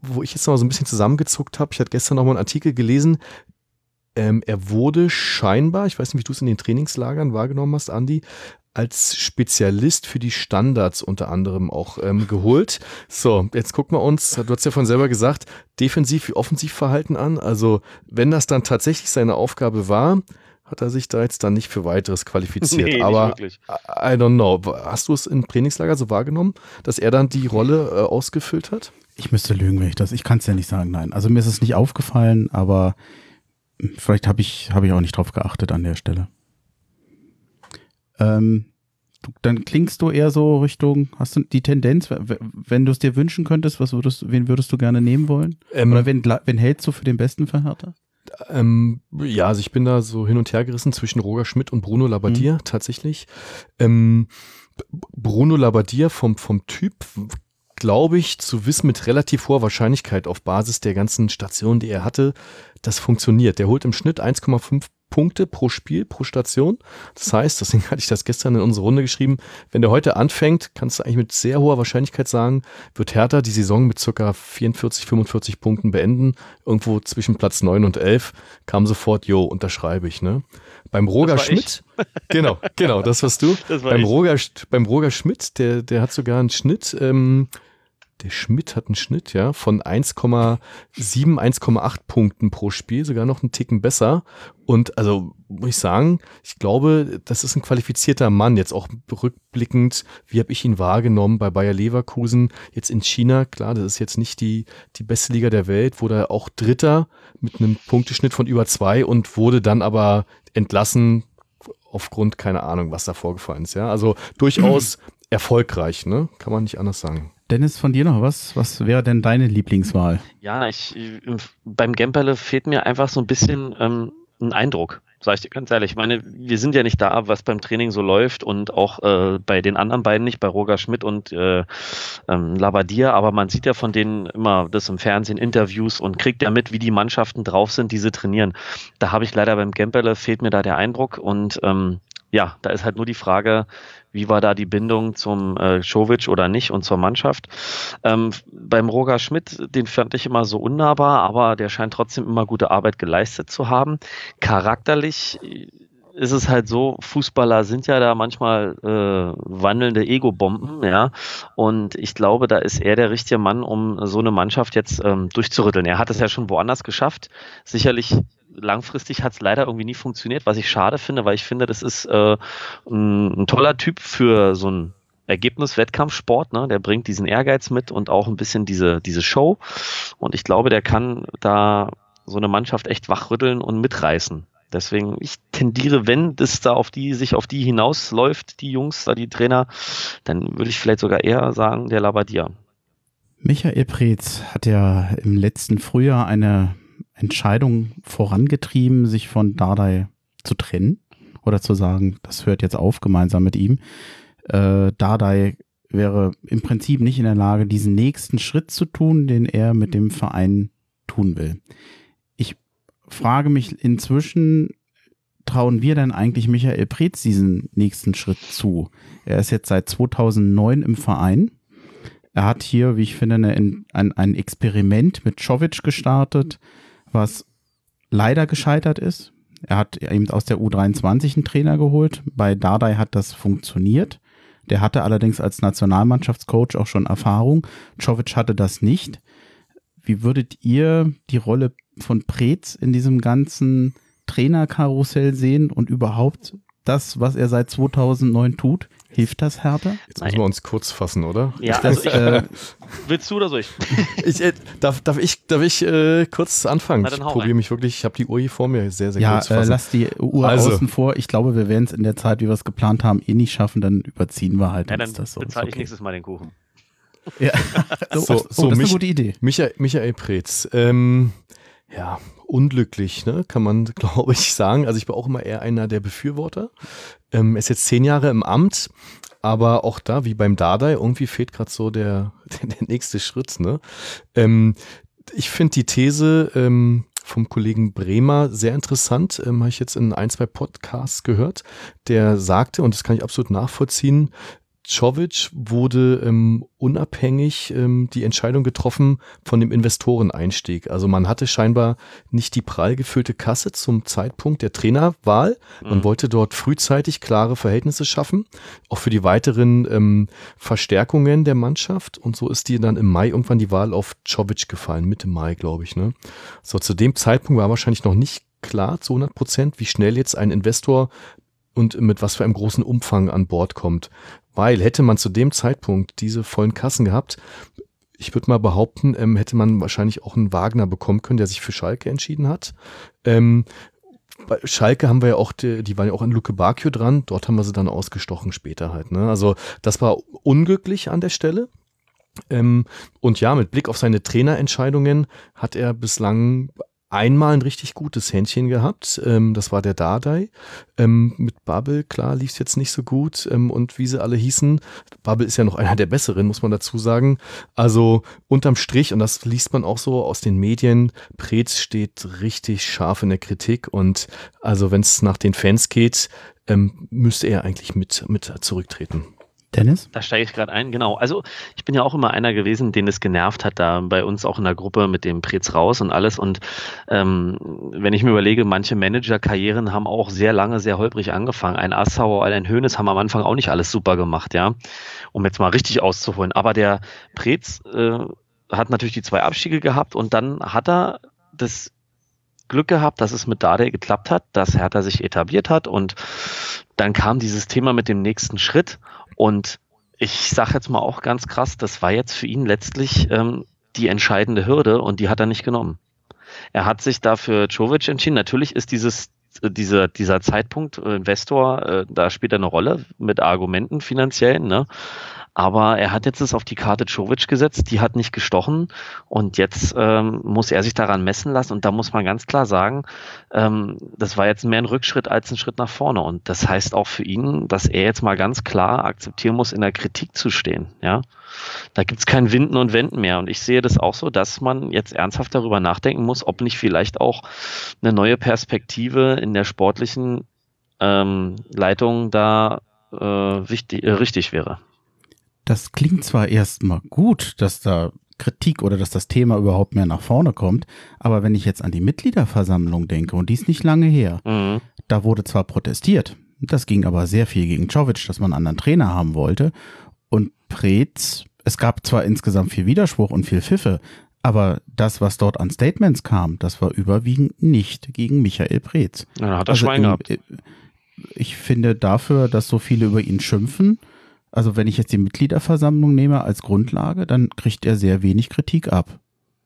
wo ich jetzt noch so ein bisschen zusammengezuckt habe, ich hatte gestern noch mal einen Artikel gelesen, ähm, er wurde scheinbar, ich weiß nicht, wie du es in den Trainingslagern wahrgenommen hast, Andi, als Spezialist für die Standards unter anderem auch ähm, geholt. So, jetzt gucken wir uns, du hast ja von selber gesagt, defensiv wie offensiv Verhalten an. Also, wenn das dann tatsächlich seine Aufgabe war, hat er sich da jetzt dann nicht für weiteres qualifiziert. Nee, Aber. I I don't know. Hast du es im Trainingslager so wahrgenommen, dass er dann die Rolle äh, ausgefüllt hat? Ich müsste lügen, wenn ich das. Ich kann es ja nicht sagen, nein. Also mir ist es nicht aufgefallen, aber vielleicht habe ich, hab ich auch nicht drauf geachtet an der Stelle. Ähm, du, dann klingst du eher so Richtung, hast du die Tendenz, wenn du es dir wünschen könntest, was würdest, wen würdest du gerne nehmen wollen? Ähm, Oder wen, wen hältst du für den besten Hertha? Ähm, ja, also ich bin da so hin und her gerissen zwischen Roger Schmidt und Bruno Labbadia tatsächlich. Ähm, Bruno Labbadia vom, vom Typ, glaube ich, zu wissen mit relativ hoher Wahrscheinlichkeit auf Basis der ganzen Stationen, die er hatte, das funktioniert. Der holt im Schnitt 1,5 Punkte pro Spiel, pro Station. Das heißt, deswegen hatte ich das gestern in unsere Runde geschrieben, wenn der heute anfängt, kannst du eigentlich mit sehr hoher Wahrscheinlichkeit sagen, wird Hertha die Saison mit circa 44, 45 Punkten beenden. Irgendwo zwischen Platz 9 und 11 kam sofort, jo, unterschreibe ich, ne? Beim Roger war ich. Schmidt, genau, genau, das warst du. Das war beim, ich. Roger, beim Roger Schmidt, der, der hat sogar einen Schnitt, ähm, der Schmidt hat einen Schnitt, ja, von 1,7, 1,8 Punkten pro Spiel, sogar noch einen Ticken besser. Und also muss ich sagen, ich glaube, das ist ein qualifizierter Mann. Jetzt auch rückblickend, wie habe ich ihn wahrgenommen bei Bayer Leverkusen, jetzt in China. Klar, das ist jetzt nicht die, die beste Liga der Welt, wurde er auch Dritter mit einem Punkteschnitt von über zwei und wurde dann aber entlassen aufgrund, keine Ahnung, was da vorgefallen ist. Ja, also durchaus erfolgreich, ne? Kann man nicht anders sagen. Dennis, von dir noch was? Was wäre denn deine Lieblingswahl? Ja, ich, beim Gemperle fehlt mir einfach so ein bisschen ähm, ein Eindruck, sag ich dir ganz ehrlich. Ich meine, wir sind ja nicht da, was beim Training so läuft und auch äh, bei den anderen beiden nicht, bei Roger Schmidt und äh, ähm, Labadia, aber man sieht ja von denen immer das im Fernsehen, Interviews und kriegt ja mit, wie die Mannschaften drauf sind, die sie trainieren. Da habe ich leider beim Gemperle, fehlt mir da der Eindruck und ähm, ja, da ist halt nur die Frage, wie war da die Bindung zum äh, Schovic oder nicht und zur Mannschaft. Ähm, beim Roger Schmidt, den fand ich immer so unnahbar, aber der scheint trotzdem immer gute Arbeit geleistet zu haben. Charakterlich ist es halt so, Fußballer sind ja da manchmal äh, wandelnde Ego-Bomben, ja. Und ich glaube, da ist er der richtige Mann, um so eine Mannschaft jetzt ähm, durchzurütteln. Er hat es ja schon woanders geschafft. Sicherlich langfristig hat es leider irgendwie nie funktioniert, was ich schade finde, weil ich finde, das ist äh, ein, ein toller Typ für so ein Ergebnis-Wettkampfsport, ne? Der bringt diesen Ehrgeiz mit und auch ein bisschen diese, diese Show. Und ich glaube, der kann da so eine Mannschaft echt wachrütteln und mitreißen. Deswegen, ich tendiere, wenn das da auf die, sich auf die hinausläuft, die Jungs, da die Trainer, dann würde ich vielleicht sogar eher sagen, der Labadia. Michael Preetz hat ja im letzten Frühjahr eine Entscheidung vorangetrieben, sich von Dardai zu trennen oder zu sagen, das hört jetzt auf gemeinsam mit ihm. Äh, Dardai wäre im Prinzip nicht in der Lage, diesen nächsten Schritt zu tun, den er mit dem Verein tun will. Ich frage mich inzwischen, trauen wir denn eigentlich Michael Preetz diesen nächsten Schritt zu? Er ist jetzt seit 2009 im Verein. Er hat hier, wie ich finde, ein, ein Experiment mit Czovic gestartet, was leider gescheitert ist. Er hat eben aus der U23 einen Trainer geholt. Bei Dardai hat das funktioniert. Der hatte allerdings als Nationalmannschaftscoach auch schon Erfahrung. Czovic hatte das nicht. Wie würdet ihr die Rolle von Preetz in diesem ganzen Trainerkarussell sehen und überhaupt das, was er seit 2009 tut? Hilft das Hertha? Jetzt müssen wir uns kurz fassen, oder? Ja, das, also ich, äh, willst du oder soll ich? Ich, äh, darf, darf ich, darf ich äh, kurz anfangen? Na, ich probiere mich wirklich, ich habe die Uhr hier vor mir, sehr, sehr ja, kurz äh, fassen. lass die Uhr Also. außen vor. Ich glaube, wir werden es in der Zeit, wie wir es geplant haben, eh nicht schaffen. Dann überziehen wir halt. Ja, dann ist das so. bezahle ich okay. nächstes Mal den Kuchen. Ja. So, So, oh, so das ist mich- eine gute Idee. Michael, Michael Preetz, ähm, ja, unglücklich, ne, kann man, glaube ich, sagen. Also ich war auch immer eher einer der Befürworter. Ähm, ist jetzt zehn Jahre im Amt, aber auch da, wie beim Dardai, irgendwie fehlt gerade so der, der nächste Schritt, ne. Ähm, ich finde die These ähm, vom Kollegen Bremer sehr interessant, ähm, habe ich jetzt in ein, zwei Podcasts gehört, der sagte, und das kann ich absolut nachvollziehen, Czovic wurde ähm, unabhängig ähm, die Entscheidung getroffen von dem Investoreneinstieg. Also man hatte scheinbar nicht die prall gefüllte Kasse zum Zeitpunkt der Trainerwahl. Man Mhm. wollte dort frühzeitig klare Verhältnisse schaffen, auch für die weiteren ähm, Verstärkungen der Mannschaft. Und so ist die dann im Mai irgendwann die Wahl auf Czovic gefallen, Mitte Mai, glaube ich. Ne? So zu dem Zeitpunkt war wahrscheinlich noch nicht klar zu 100 Prozent, wie schnell jetzt ein Investor und mit was für einem großen Umfang an Bord kommt. Weil hätte man zu dem Zeitpunkt diese vollen Kassen gehabt, ich würde mal behaupten, ähm, hätte man wahrscheinlich auch einen Wagner bekommen können, der sich für Schalke entschieden hat. Ähm, bei Schalke haben wir ja auch, die, die waren ja auch an Luke Bakio dran, dort haben wir sie dann ausgestochen später halt. Ne? Also das war unglücklich an der Stelle. Ähm, und ja, mit Blick auf seine Trainerentscheidungen hat er bislang einmal ein richtig gutes Händchen gehabt. Ähm, das war der Dardai. Ähm, mit Bubble, klar, lief es jetzt nicht so gut. Ähm, und wie sie alle hießen, Bubble ist ja noch einer der besseren, muss man dazu sagen. Also unterm Strich, und das liest man auch so aus den Medien, Preetz steht richtig scharf in der Kritik. Und also wenn es nach den Fans geht, ähm, müsste er eigentlich mit, mit zurücktreten. Dennis? Da steige ich gerade ein, genau. Also ich bin ja auch immer einer gewesen, den es genervt hat, da bei uns auch in der Gruppe mit dem Prez raus und alles. Und ähm, wenn ich mir überlege, manche Managerkarrieren haben auch sehr lange, sehr holprig angefangen. Ein Assauer, ein Hönes haben am Anfang auch nicht alles super gemacht, ja, um jetzt mal richtig auszuholen. Aber der Prez äh, hat natürlich die zwei Abstiege gehabt und dann hat er das Glück gehabt, dass es mit Dade geklappt hat, dass Hertha sich etabliert hat und dann kam dieses Thema mit dem nächsten Schritt und ich sage jetzt mal auch ganz krass, das war jetzt für ihn letztlich ähm, die entscheidende Hürde und die hat er nicht genommen. Er hat sich dafür Jovic entschieden. Natürlich ist dieses äh, dieser, dieser Zeitpunkt, äh, Investor, äh, da spielt er eine Rolle mit Argumenten finanziellen, ne? Aber er hat jetzt es auf die Karte Jovic gesetzt, die hat nicht gestochen und jetzt ähm, muss er sich daran messen lassen und da muss man ganz klar sagen, ähm, das war jetzt mehr ein Rückschritt als ein Schritt nach vorne und das heißt auch für ihn, dass er jetzt mal ganz klar akzeptieren muss, in der Kritik zu stehen, ja. Da gibt's kein Winden und Wenden mehr und ich sehe das auch so, dass man jetzt ernsthaft darüber nachdenken muss, ob nicht vielleicht auch eine neue Perspektive in der sportlichen ähm, Leitung da äh, wichtig, äh, richtig wäre. Das klingt zwar erstmal gut, dass da Kritik oder dass das Thema überhaupt mehr nach vorne kommt, aber wenn ich jetzt an die Mitgliederversammlung denke, und die ist nicht lange her, Mhm. da wurde zwar protestiert, das ging aber sehr viel gegen Czovic, dass man einen anderen Trainer haben wollte. Und Preetz, es gab zwar insgesamt viel Widerspruch und viel Pfiffe, aber das, was dort an Statements kam, das war überwiegend nicht gegen Michael Preetz. Ja, hat er Also Schwein gehabt. äh, Ich finde dafür, dass so viele über ihn schimpfen, also wenn ich jetzt die Mitgliederversammlung nehme als Grundlage, dann kriegt er sehr wenig Kritik ab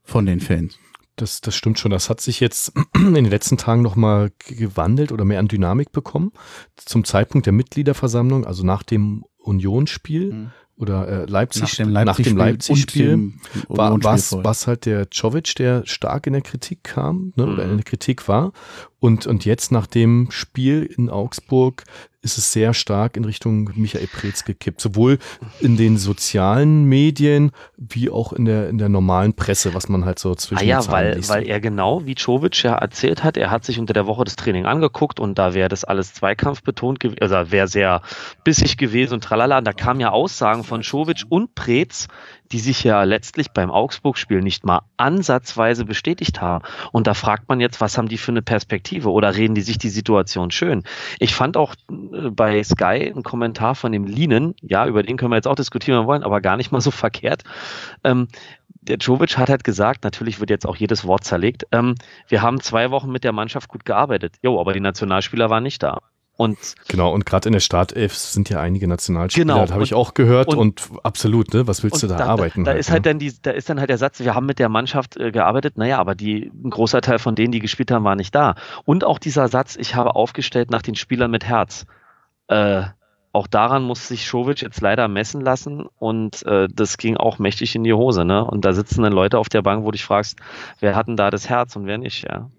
von den Fans. Das, das stimmt schon. Das hat sich jetzt in den letzten Tagen nochmal gewandelt oder mehr an Dynamik bekommen. Zum Zeitpunkt der Mitgliederversammlung, also nach dem Unionsspiel, Mhm. oder äh, Leipzig nach dem Leipzig-Spiel Leipzig war was, was halt der Czovic, der stark in der Kritik kam ne, Mhm. oder in der Kritik war. Und, und jetzt nach dem Spiel in Augsburg ist es sehr stark in Richtung Michael Preetz gekippt. Sowohl in den sozialen Medien wie auch in der, in der normalen Presse, was man halt so zwischen Ah ja, weil, liest. weil er genau, wie Czovic ja erzählt hat, er hat sich unter der Woche das Training angeguckt und da wäre das alles zweikampfbetont gewesen, also wäre sehr bissig gewesen und tralala. Und da kamen ja Aussagen von Czovic und Preetz, die sich ja letztlich beim Augsburg-Spiel nicht mal ansatzweise bestätigt haben. Und da fragt man jetzt, was haben die für eine Perspektive oder reden die sich die Situation schön? Ich fand auch äh, bei Sky einen Kommentar von dem Linen, ja, über den können wir jetzt auch diskutieren, wenn wir wollen, aber gar nicht mal so verkehrt. Ähm, der Jovic hat halt gesagt, natürlich wird jetzt auch jedes Wort zerlegt, ähm, wir haben zwei Wochen mit der Mannschaft gut gearbeitet. Jo, aber die Nationalspieler waren nicht da. Und Genau, und gerade in der Startelf sind ja einige Nationalspieler, Genau, habe ich auch gehört und, und- absolut, ne? Was willst du und da, arbeiten? Da, halt, ist halt ne? dann die, da ist dann halt der Satz, wir haben mit der Mannschaft äh, gearbeitet, naja, aber die, ein großer Teil von denen, die gespielt haben, war nicht da. Und auch dieser Satz, ich habe aufgestellt nach den Spielern mit Herz. Äh, auch daran muss sich Schovic jetzt leider messen lassen und äh, das ging auch mächtig in die Hose, ne? Und da sitzen dann Leute auf der Bank, wo du dich fragst, wer hat denn da das Herz und wer nicht, ja.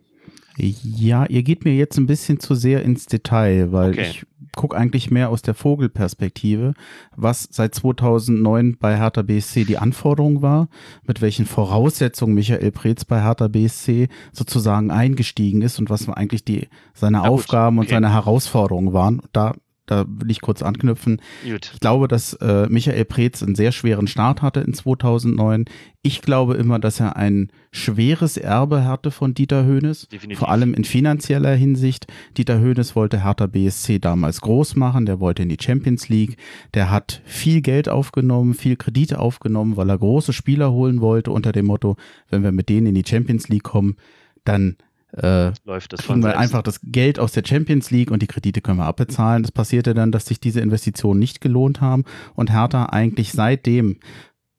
Ja, ihr geht mir jetzt ein bisschen zu sehr ins Detail, weil Okay. ich gucke eigentlich mehr aus der Vogelperspektive, was seit 2009 bei Hertha BSC die Anforderung war, mit welchen Voraussetzungen Michael Preetz bei Hertha BSC sozusagen eingestiegen ist und was eigentlich die seine Na gut, Aufgaben und okay. seine Herausforderungen waren. Da da will ich kurz anknüpfen. Gut. Ich glaube, dass äh, Michael Preetz einen sehr schweren Start hatte in 2009. Ich glaube immer, dass er ein schweres Erbe hatte von Dieter Höhnes, Definitiv. vor allem in finanzieller Hinsicht. Dieter Höhnes wollte Hertha BSC damals groß machen, der wollte in die Champions League, der hat viel Geld aufgenommen, viel Kredite aufgenommen, weil er große Spieler holen wollte unter dem Motto, wenn wir mit denen in die Champions League kommen, dann äh, Läuft das von kriegen wir selbst. einfach das Geld aus der Champions League und die Kredite können wir abbezahlen. Das passierte dann, dass sich diese Investitionen nicht gelohnt haben und Hertha eigentlich seitdem,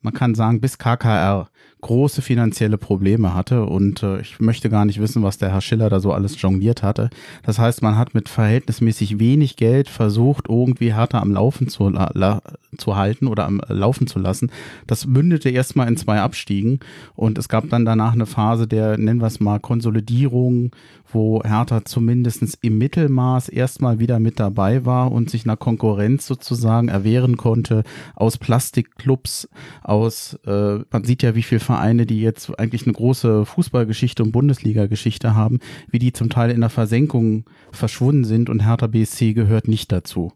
man kann sagen bis KKR, große finanzielle Probleme hatte und äh, ich möchte gar nicht wissen, was der Herr Schiller da so alles jongliert hatte. Das heißt, man hat mit verhältnismäßig wenig Geld versucht, irgendwie Hertha am Laufen zu, la, zu halten oder am äh, Laufen zu lassen. Das mündete erstmal in zwei Abstiegen und es gab dann danach eine Phase der, nennen wir es mal, Konsolidierung, wo Hertha zumindest im Mittelmaß erstmal wieder mit dabei war und sich einer Konkurrenz sozusagen erwehren konnte aus Plastikclubs, aus, äh, man sieht ja, wie viele Vereine, die jetzt eigentlich eine große Fußballgeschichte und Bundesliga-Geschichte haben, wie die zum Teil in der Versenkung verschwunden sind und Hertha BSC gehört nicht dazu.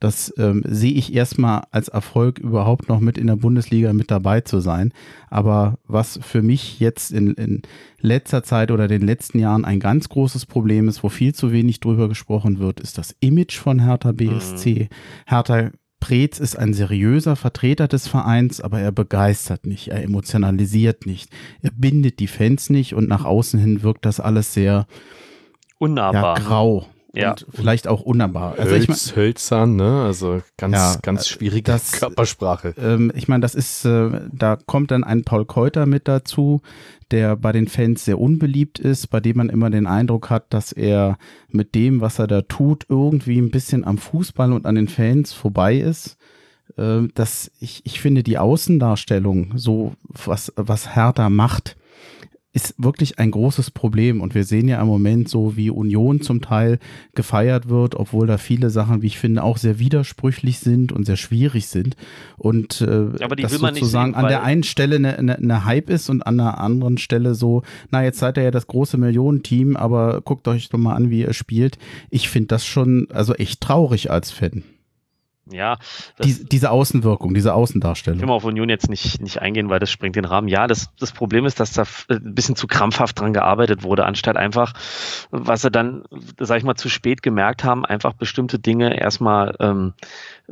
Das ähm, sehe ich erstmal als Erfolg, überhaupt noch mit in der Bundesliga mit dabei zu sein. Aber was für mich jetzt in, in letzter Zeit oder den letzten Jahren ein ganz großes Problem ist, wo viel zu wenig drüber gesprochen wird, ist das Image von Hertha BSC. Hertha Preetz ist ein seriöser Vertreter des Vereins, aber er begeistert nicht, er emotionalisiert nicht, er bindet die Fans nicht und nach außen hin wirkt das alles sehr ja, Unnahbar. grau Ja. und vielleicht auch unnahbar. Also ich mein, Hölz, hölzern, ne? Also ganz, Ja, ganz äh, schwierige das- Körpersprache. ähm, ich meine, das ist, äh, da kommt dann ein Paul Keuter mit dazu, der bei den Fans sehr unbeliebt ist, bei dem man immer den Eindruck hat, dass er mit dem, was er da tut, irgendwie ein bisschen am Fußball und an den Fans vorbei ist. Äh, dass ich, ich finde die Außendarstellung, so was, was Hertha macht, ist wirklich ein großes Problem. Und wir sehen ja im Moment so, wie Union zum Teil gefeiert wird, obwohl da viele Sachen, wie ich finde, auch sehr widersprüchlich sind und sehr schwierig sind. Und äh, aber die das will man nicht sozusagen sehen, an der einen Stelle eine, eine, eine Hype ist und an der anderen Stelle so, na, jetzt seid ihr ja das große Millionenteam, aber guckt euch doch mal an, wie ihr spielt. Ich finde das schon, also echt traurig als Fan. Ja, Die, diese Außenwirkung, diese Ich will Außendarstellung. mal auf Union jetzt nicht, nicht eingehen, weil das sprengt den Rahmen. Ja, das, das Problem ist, dass da äh, ein bisschen zu krampfhaft dran gearbeitet wurde, anstatt einfach, was sie dann, sag ich mal, zu spät gemerkt haben, einfach bestimmte Dinge erstmal ähm,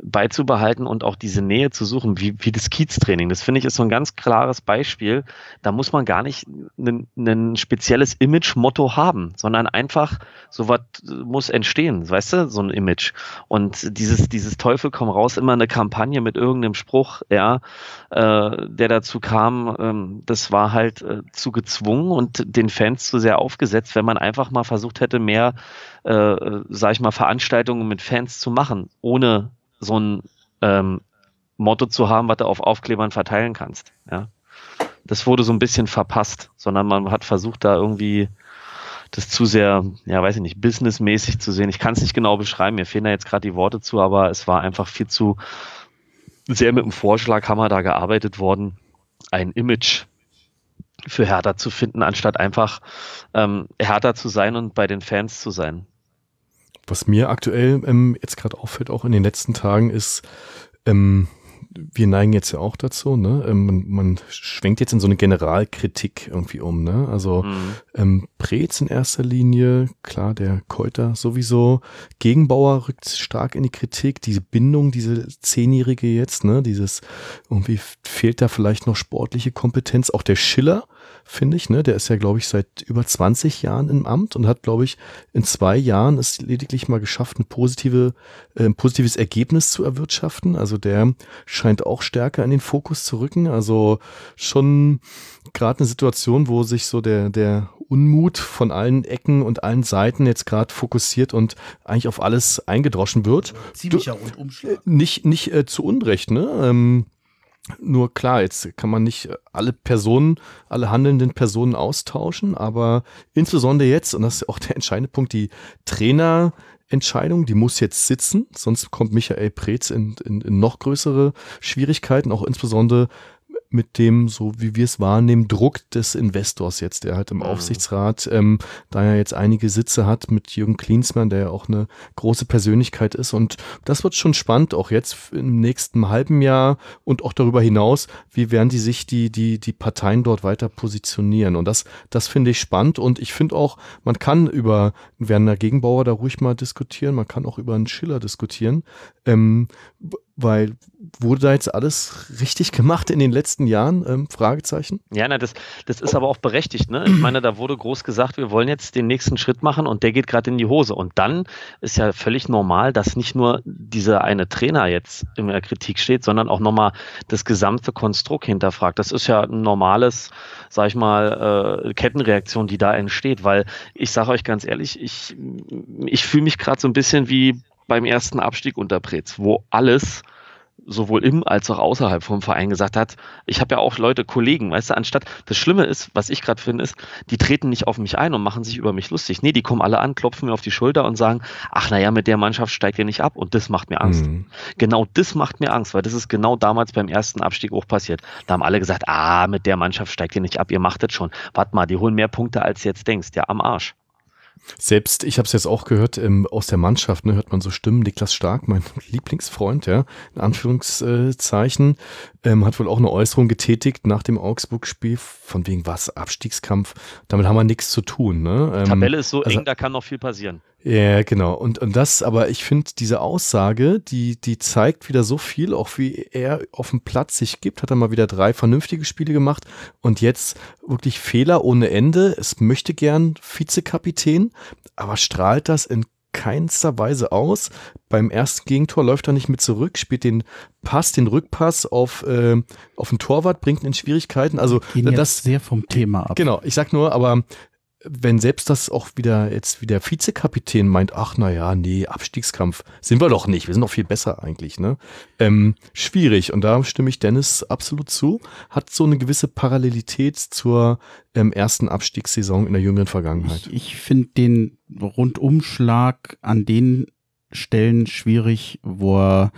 beizubehalten und auch diese Nähe zu suchen, wie, wie das Kieztraining. Das finde ich ist so ein ganz klares Beispiel. Da muss man gar nicht ein, spezielles Image-Motto haben, sondern einfach so was muss entstehen, weißt du, so ein Image. Und dieses, dieses Teufel komm raus, immer eine Kampagne mit irgendeinem Spruch, ja, äh, der dazu kam, ähm, das war halt äh, zu gezwungen und den Fans zu sehr aufgesetzt, wenn man einfach mal versucht hätte, mehr, äh, äh, sag ich mal, Veranstaltungen mit Fans zu machen, ohne so ein ähm, Motto zu haben, was du auf Aufklebern verteilen kannst. Ja. Das wurde so ein bisschen verpasst, sondern man hat versucht, da irgendwie das zu sehr, ja, weiß ich nicht, businessmäßig zu sehen. Ich kann es nicht genau beschreiben, mir fehlen da jetzt gerade die Worte zu, aber es war einfach viel zu sehr mit dem Vorschlaghammer da gearbeitet worden, ein Image für Hertha zu finden, anstatt einfach ähm, Hertha zu sein und bei den Fans zu sein. Was mir aktuell ähm, jetzt gerade auffällt, auch in den letzten Tagen, ist, ähm, wir neigen jetzt ja auch dazu, ne? Ähm, man, man schwenkt jetzt in so eine Generalkritik irgendwie um, ne? Also mhm. ähm, Preetz in erster Linie, klar, der Keuter sowieso. Gegenbauer rückt stark in die Kritik. Diese Bindung, diese Zehnjährige jetzt, ne? Dieses, irgendwie fehlt da vielleicht noch sportliche Kompetenz. Auch der Schiller, finde ich. Ne? Der ist ja, glaube ich, seit über 20 Jahren im Amt und hat, glaube ich, in zwei Jahren es lediglich mal geschafft, ein, positive, äh, ein positives Ergebnis zu erwirtschaften. Also der scheint auch stärker in den Fokus zu rücken. Also schon gerade eine Situation, wo sich so der, der Unmut von allen Ecken und allen Seiten jetzt gerade fokussiert und eigentlich auf alles eingedroschen wird. Ziemlicher Rundumschlag. Nicht, nicht äh, zu Unrecht, ne? Ähm, nur klar, jetzt kann man nicht alle Personen, alle handelnden Personen austauschen, aber insbesondere jetzt, und das ist auch der entscheidende Punkt, die Trainerentscheidung, die muss jetzt sitzen, sonst kommt Michael Preetz in, in, in noch größere Schwierigkeiten, auch insbesondere mit dem, so wie wir es wahrnehmen, Druck des Investors jetzt, der halt im mhm. Aufsichtsrat, ähm, da er jetzt einige Sitze hat mit Jürgen Klinsmann, der ja auch eine große Persönlichkeit ist. Und das wird schon spannend, auch jetzt im nächsten halben Jahr und auch darüber hinaus, wie werden die sich die, die, die Parteien dort weiter positionieren. Und das, das finde ich spannend. Und ich finde auch, man kann über Werner Gegenbauer da ruhig mal diskutieren, man kann auch über einen Schiller diskutieren. Ähm, weil wurde da jetzt alles richtig gemacht in den letzten Jahren? Ähm, Fragezeichen. Ja, na, das, das ist aber auch berechtigt. Ne? Ich meine, da wurde groß gesagt, wir wollen jetzt den nächsten Schritt machen und der geht gerade in die Hose. Und dann ist ja völlig normal, dass nicht nur dieser eine Trainer jetzt in der Kritik steht, sondern auch nochmal das gesamte Konstrukt hinterfragt. Das ist ja ein normales, sag ich mal, äh, Kettenreaktion, die da entsteht, weil ich sage euch ganz ehrlich, ich, ich fühle mich gerade so ein bisschen wie beim ersten Abstieg unter Pretz, wo alles sowohl im als auch außerhalb vom Verein gesagt hat, ich habe ja auch Leute, Kollegen, weißt du, anstatt, das Schlimme ist, was ich gerade finde, ist, die treten nicht auf mich ein und machen sich über mich lustig. Nee, die kommen alle an, klopfen mir auf die Schulter und sagen, ach naja, mit der Mannschaft steigt ihr nicht ab und das macht mir Angst. Mhm. Genau das macht mir Angst, weil das ist genau damals beim ersten Abstieg auch passiert. Da haben alle gesagt, ah, mit der Mannschaft steigt ihr nicht ab, ihr macht das schon. Warte mal, die holen mehr Punkte, als du jetzt denkst, ja, am Arsch. Selbst, ich habe es jetzt auch gehört, ähm, aus der Mannschaft, ne, hört man so Stimmen, Niklas Stark, mein Lieblingsfreund, ja, in Anführungszeichen, ähm, hat wohl auch eine Äußerung getätigt nach dem Augsburg-Spiel, von wegen was, Abstiegskampf, damit haben wir nichts zu tun. Ne? Ähm, Tabelle ist so also, eng, da kann noch viel passieren. Ja, genau. Und, und das, aber ich finde, diese Aussage, die, die zeigt wieder so viel, auch wie er auf dem Platz sich gibt, hat er mal wieder drei vernünftige Spiele gemacht und jetzt wirklich Fehler ohne Ende. Es möchte gern Vizekapitän, aber strahlt das in keinster Weise aus. Beim ersten Gegentor läuft er nicht mit zurück, spielt den Pass, den Rückpass auf, äh, auf den Torwart, bringt ihn in Schwierigkeiten. Also Gehen das sehr vom Thema ab. Genau, ich sag nur, aber wenn selbst das auch wieder jetzt wie der Vizekapitän meint, ach na ja, nee, Abstiegskampf sind wir doch nicht, wir sind doch viel besser eigentlich, ne? Ähm, schwierig und da stimme ich Dennis absolut zu. Hat so eine gewisse Parallelität zur ähm, ersten Abstiegssaison in der jüngeren Vergangenheit. Ich, ich finde den Rundumschlag an den Stellen schwierig, wo er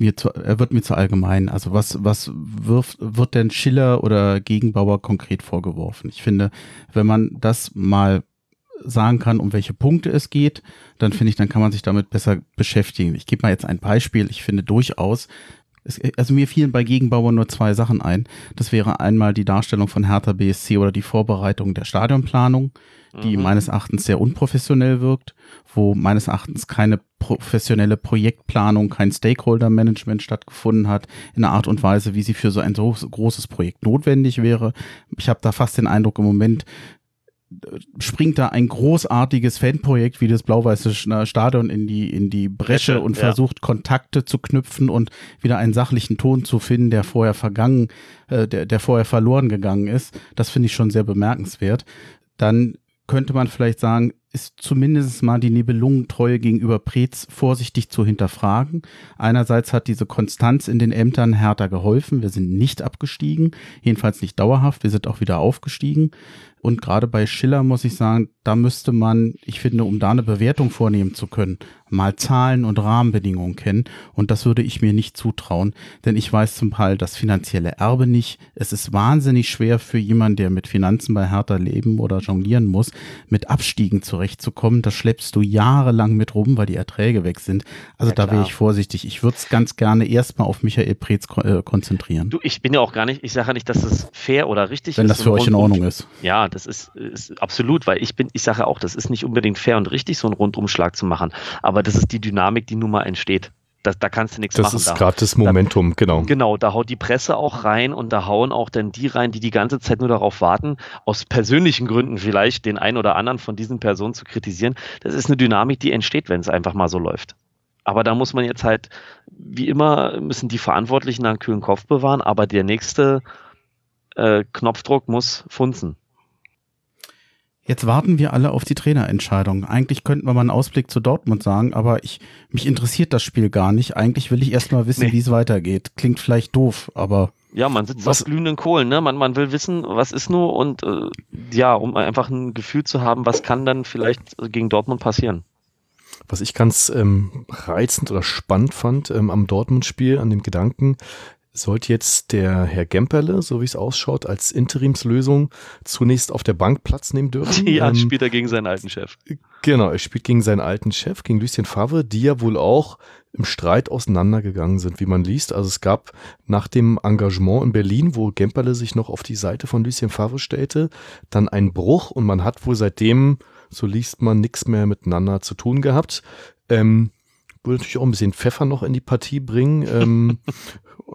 mir zu, er wird mir zu allgemein. Also was, was wirft, wird denn Schiller oder Gegenbauer konkret vorgeworfen? Ich finde, wenn man das mal sagen kann, um welche Punkte es geht, dann finde ich, dann kann man sich damit besser beschäftigen. Ich gebe mal jetzt ein Beispiel. Ich finde durchaus, es, also mir fielen bei Gegenbauer nur zwei Sachen ein. Das wäre einmal die Darstellung von Hertha BSC oder die Vorbereitung der Stadionplanung, die mhm. meines Erachtens sehr unprofessionell wirkt, wo meines Erachtens keine professionelle Projektplanung, kein Stakeholder-Management stattgefunden hat, in einer Art und Weise, wie sie für so ein so großes Projekt notwendig wäre. Ich habe da fast den Eindruck, im Moment springt da ein großartiges Fanprojekt wie das blau-weiße Stadion in die, in die Bresche und ja. versucht Kontakte zu knüpfen und wieder einen sachlichen Ton zu finden, der vorher vergangen, äh, der, der vorher verloren gegangen ist. Das finde ich schon sehr bemerkenswert. Dann könnte man vielleicht sagen, ist zumindest mal die Nibelungentreue gegenüber Preetz vorsichtig zu hinterfragen. Einerseits hat diese Konstanz in den Ämtern Hertha geholfen. Wir sind nicht abgestiegen, jedenfalls nicht dauerhaft. Wir sind auch wieder aufgestiegen. Und gerade bei Schiller muss ich sagen, da müsste man, ich finde, um da eine Bewertung vornehmen zu können, mal Zahlen und Rahmenbedingungen kennen. Und das würde ich mir nicht zutrauen, denn ich weiß zum Teil das finanzielle Erbe nicht. Es ist wahnsinnig schwer für jemanden, der mit Finanzen bei Hertha leben oder jonglieren muss, mit Abstiegen zurechtzukommen. Das schleppst du jahrelang mit rum, weil die Erträge weg sind. Also ja, da wäre ich vorsichtig. Ich würde es ganz gerne erstmal auf Michael Preetz äh, konzentrieren. Du, ich bin ja auch gar nicht, ich sage ja nicht, dass das fair oder richtig Wenn ist. Wenn das für euch in Ordnung ist. Ja, das ist, ist absolut, weil ich bin, ich sage auch, das ist nicht unbedingt fair und richtig, so einen Rundumschlag zu machen. Aber das ist die Dynamik, die nun mal entsteht. Da, da kannst du nichts das machen. Das ist gerade das Momentum, da, genau. Genau, da haut die Presse auch rein und da hauen auch dann die rein, die die ganze Zeit nur darauf warten, aus persönlichen Gründen vielleicht den einen oder anderen von diesen Personen zu kritisieren. Das ist eine Dynamik, die entsteht, wenn es einfach mal so läuft. Aber da muss man jetzt halt, wie immer, müssen die Verantwortlichen einen kühlen Kopf bewahren, aber der nächste äh, Knopfdruck muss funzen. Jetzt warten wir alle auf die Trainerentscheidung. Eigentlich könnten wir mal einen Ausblick zu Dortmund sagen, aber ich, mich interessiert das Spiel gar nicht. Eigentlich will ich erst mal wissen, nee. wie es weitergeht. Klingt vielleicht doof, aber. Ja, man sitzt was? auf glühenden Kohlen, ne? Man, man will wissen, was ist nur und äh, ja, um einfach ein Gefühl zu haben, was kann dann vielleicht gegen Dortmund passieren. Was ich ganz ähm, reizend oder spannend fand ähm, am Dortmund-Spiel, an dem Gedanken, sollte jetzt der Herr Gemperle, so wie es ausschaut, als Interimslösung zunächst auf der Bank Platz nehmen dürfen. Ja, ähm, spielt er gegen seinen alten Chef. Genau, er spielt gegen seinen alten Chef, gegen Lucien Favre, die ja wohl auch im Streit auseinandergegangen sind, wie man liest. Also es gab nach dem Engagement in Berlin, wo Gemperle sich noch auf die Seite von Lucien Favre stellte, dann einen Bruch und man hat wohl seitdem, so liest man, nichts mehr miteinander zu tun gehabt. Ähm, würde natürlich auch ein bisschen Pfeffer noch in die Partie bringen. ähm,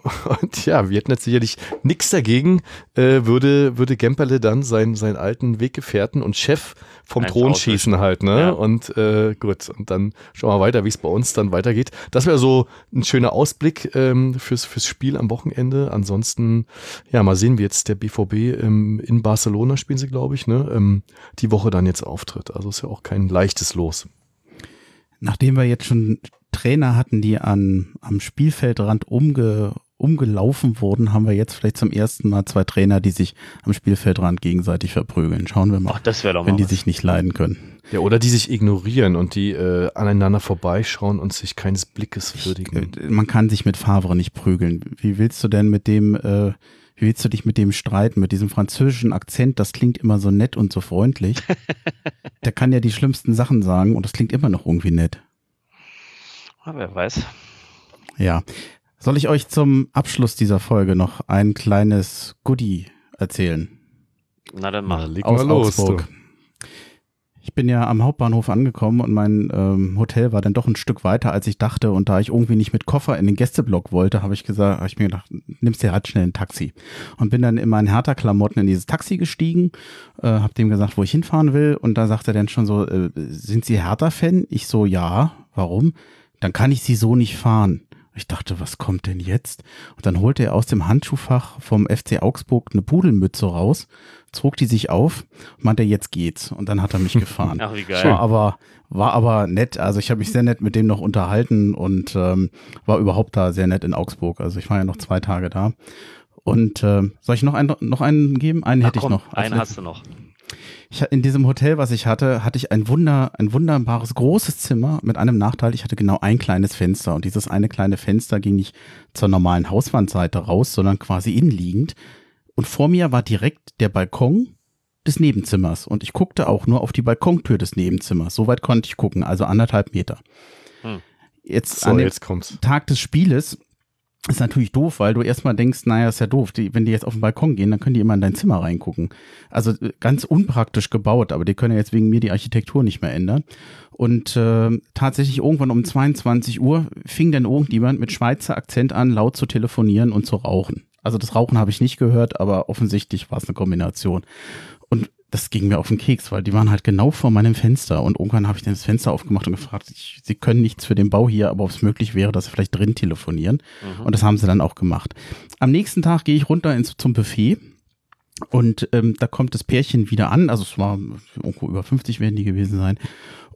Und ja, wir hätten jetzt sicherlich nichts dagegen, äh, würde, würde Gemperle dann seinen, seinen alten Weggefährten und Chef vom Eins Thron schießen halt, ne? Ja. Und äh, gut, und dann schauen wir weiter, wie es bei uns dann weitergeht. Das wäre so ein schöner Ausblick ähm, fürs, fürs Spiel am Wochenende. Ansonsten, ja, mal sehen, wie jetzt der BVB ähm, in Barcelona spielen sie, glaube ich, ne? Ähm, die Woche dann jetzt auftritt. Also ist ja auch kein leichtes Los. Nachdem wir jetzt schon Trainer hatten, die an, am Spielfeldrand umge, umgelaufen wurden, haben wir jetzt vielleicht zum ersten Mal zwei Trainer, die sich am Spielfeldrand gegenseitig verprügeln. Schauen wir mal, Ach, das doch wenn mal die was. sich nicht leiden können. Ja, oder die sich ignorieren und die äh, aneinander vorbeischauen und sich keines Blickes würdigen. Ich, äh, man kann sich mit Favre nicht prügeln. Wie willst du denn mit dem, äh, wie willst du dich mit dem streiten, mit diesem französischen Akzent? Das klingt immer so nett und so freundlich. Der kann ja die schlimmsten Sachen sagen und das klingt immer noch irgendwie nett. Ja, wer weiß. Ja, soll ich euch zum Abschluss dieser Folge noch ein kleines Goodie erzählen? Na dann mach. Na, Aus mal los, Augsburg. Ich bin ja am Hauptbahnhof angekommen und mein ähm, Hotel war dann doch ein Stück weiter, als ich dachte. Und da ich irgendwie nicht mit Koffer in den Gästeblock wollte, habe ich gesagt, habe ich mir gedacht, nimmst dir halt schnell ein Taxi. Und bin dann in meinen Hertha-Klamotten in dieses Taxi gestiegen, äh, habe dem gesagt, wo ich hinfahren will. Und da sagt er dann schon so, äh, sind Sie Hertha-Fan? Ich so, ja. Warum? Dann kann ich sie so nicht fahren. Ich dachte, was kommt denn jetzt? Und dann holte er aus dem Handschuhfach vom FC Augsburg eine Pudelmütze raus, zog die sich auf und meinte, jetzt geht's. Und dann hat er mich gefahren. Ach, wie geil. War aber, war aber nett. Also ich habe mich sehr nett mit dem noch unterhalten und ähm, war überhaupt da sehr nett in Augsburg. Also ich war ja noch zwei Tage da. Und äh, soll ich noch einen, noch einen geben? Einen Ach, hätte komm, ich noch. Einen hast du noch ich, in diesem Hotel, was ich hatte, hatte ich ein Wunder, ein wunderbares großes Zimmer mit einem Nachteil. Ich hatte genau ein kleines Fenster und dieses eine kleine Fenster ging nicht zur normalen Hauswandseite raus, sondern quasi innenliegend. Und vor mir war direkt der Balkon des Nebenzimmers und ich guckte auch nur auf die Balkontür des Nebenzimmers. Soweit konnte ich gucken, also anderthalb Meter. Hm. Jetzt so, an dem Tag des Spieles ist natürlich doof, weil du erstmal denkst, naja, ist ja doof. Die, wenn die jetzt auf den Balkon gehen, dann können die immer in dein Zimmer reingucken. Also äh, ganz unpraktisch gebaut, aber die können ja jetzt wegen mir die Architektur nicht mehr ändern. Und äh, tatsächlich irgendwann um 22 Uhr fing dann irgendjemand mit Schweizer Akzent an, laut zu telefonieren und zu rauchen. Also das Rauchen habe ich nicht gehört, aber offensichtlich war es eine Kombination. Und das ging mir auf den Keks, weil die waren halt genau vor meinem Fenster und irgendwann habe ich dann das Fenster aufgemacht und gefragt, ich, sie können nichts für den Bau hier, aber ob es möglich wäre, dass sie vielleicht drin telefonieren. Mhm. Und das haben sie dann auch gemacht. Am nächsten Tag gehe ich runter ins, zum Buffet Und ähm, da kommt das Pärchen wieder an, also es war irgendwo über 50 werden die gewesen sein,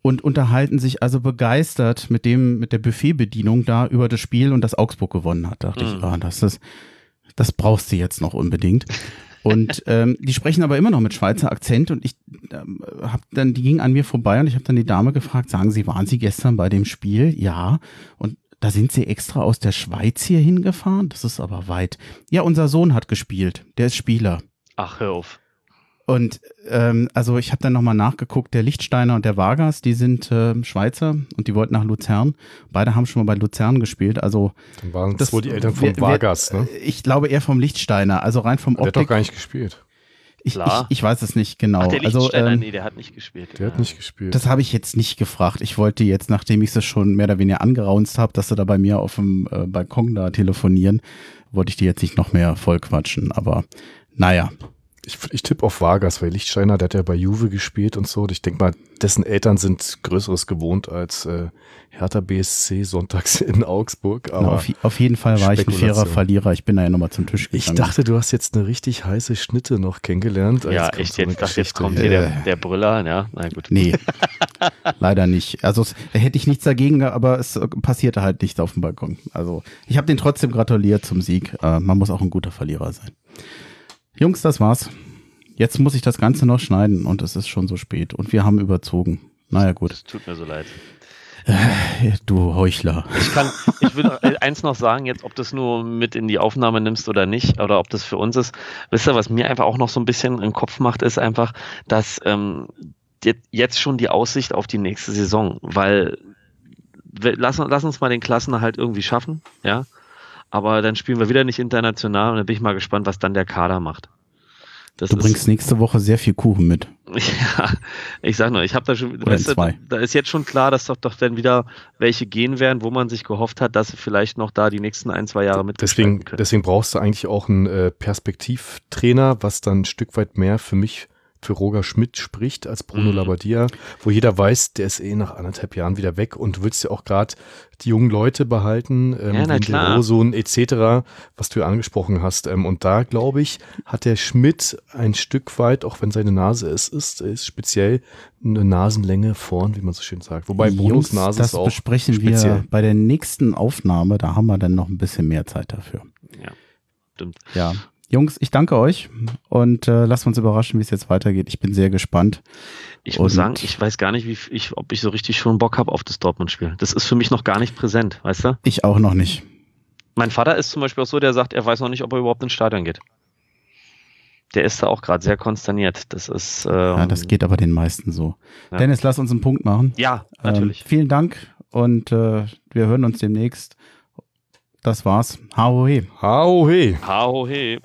und unterhalten sich also begeistert mit dem, mit der Buffetbedienung da über das Spiel und das Augsburg gewonnen hat. Dachte Mhm. ich, ah, das ist, das brauchst du jetzt noch unbedingt. Und ähm, die sprechen aber immer noch mit Schweizer Akzent und ich ähm, habe dann, die ging an mir vorbei und ich habe dann die Dame gefragt, sagen Sie, waren Sie gestern bei dem Spiel? Ja. Und da sind Sie extra aus der Schweiz hier hingefahren? Das ist aber weit. Ja, unser Sohn hat gespielt. Der ist Spieler. Ach, hör auf. Und ähm, also ich habe dann nochmal nachgeguckt, der Lichtsteiner und der Vargas, die sind ähm, Schweizer und die wollten nach Luzern. Beide haben schon mal bei Luzern gespielt. Also Dann waren das wohl die Eltern wer- wer- Vargas, ne? Ich glaube eher vom Lichtsteiner, also rein vom Der hat doch Optik. gar nicht gespielt. Ich, ich, Klar. ich weiß es nicht genau. Ach, der also Lichtsteiner, ähm, nee, der hat nicht gespielt. Der hat nicht gespielt. das habe ich jetzt nicht gefragt. Ich wollte jetzt, nachdem ich sie schon mehr oder weniger angeraunzt habe, dass sie da bei mir auf dem äh, Balkon da telefonieren, wollte ich die jetzt nicht noch mehr voll quatschen. Aber naja, Ich, ich tippe auf Vargas, weil Lichtsteiner, der hat ja bei Juve gespielt und so. Und ich denke mal, dessen Eltern sind Größeres gewohnt als äh, Hertha BSC sonntags in Augsburg. na, Aber auf, auf jeden Fall war ich ein fairer. Verlierer. Ich bin da ja nochmal zum Tisch ich gegangen. dachte, du hast jetzt eine richtig heiße Schnitte noch kennengelernt. Ja, echt, so jetzt, dachte, jetzt kommt hier. hier der, der Brüller, ja, na gut. Nee, leider nicht. Also es, da hätte ich nichts dagegen, aber es äh, passierte halt nichts auf dem Balkon. Also ich habe den trotzdem gratuliert zum Sieg. Äh, man muss auch ein guter Verlierer sein. Jungs, das war's. Jetzt muss ich das Ganze noch schneiden und es ist schon so spät und wir haben überzogen. Naja gut, Es tut mir so leid. du Heuchler. Ich kann, ich will äh, eins noch sagen, jetzt, ob das nur mit in die Aufnahme nimmst oder nicht, oder ob das für uns ist. Wisst ihr, was mir einfach auch noch so ein bisschen im Kopf macht, ist einfach, dass ähm, je- jetzt schon die Aussicht auf die nächste Saison, weil wir, lass, lass uns mal den Klassenerhalt irgendwie schaffen, ja. Aber dann spielen wir wieder nicht international und dann bin ich mal gespannt, was dann der Kader macht. Das Du bringst nächste Woche sehr viel Kuchen mit. Ja, ich sag nur, ich habe da schon, weißt du, zwei. da ist jetzt schon klar, dass doch, doch dann wieder welche gehen werden, wo man sich gehofft hat, dass sie vielleicht noch da die nächsten ein, zwei Jahre mit Deswegen, deswegen brauchst du eigentlich auch einen äh, Perspektivtrainer, was dann ein Stück weit mehr für mich, für Roger Schmidt spricht als Bruno Mhm. Labbadia, wo jeder weiß, der ist eh nach anderthalb Jahren wieder weg und du willst ja auch gerade die jungen Leute behalten, ähm, Ja, na. Rosun etc., was du ja angesprochen hast. Ähm, und da, glaube ich, hat der Schmidt ein Stück weit, auch wenn seine Nase es ist, ist speziell eine Nasenlänge vorn, wie man so schön sagt. Wobei Brunos Nase das ist auch besprechen speziell. wir bei der nächsten Aufnahme. Da haben wir dann noch ein bisschen mehr Zeit dafür. Ja, stimmt. Ja. Jungs, ich danke euch und äh, lasst uns überraschen, wie es jetzt weitergeht. Ich bin sehr gespannt. Ich muss Und- sagen, ich weiß gar nicht, wie ich, ob ich so richtig schon Bock habe auf das Dortmund-Spiel. Das ist für mich noch gar nicht präsent, weißt du? Ich auch noch nicht. Mein Vater ist zum Beispiel auch so, der sagt, er weiß noch nicht, ob er überhaupt ins Stadion geht. Der ist da auch gerade sehr konsterniert. Das ist. Ähm, Ja, das geht aber den meisten so. Ja. Dennis, lass uns einen Punkt machen. Ja, natürlich. Ähm, vielen Dank und äh, wir hören uns demnächst. Das war's. Hau he. Hau he. Hau he.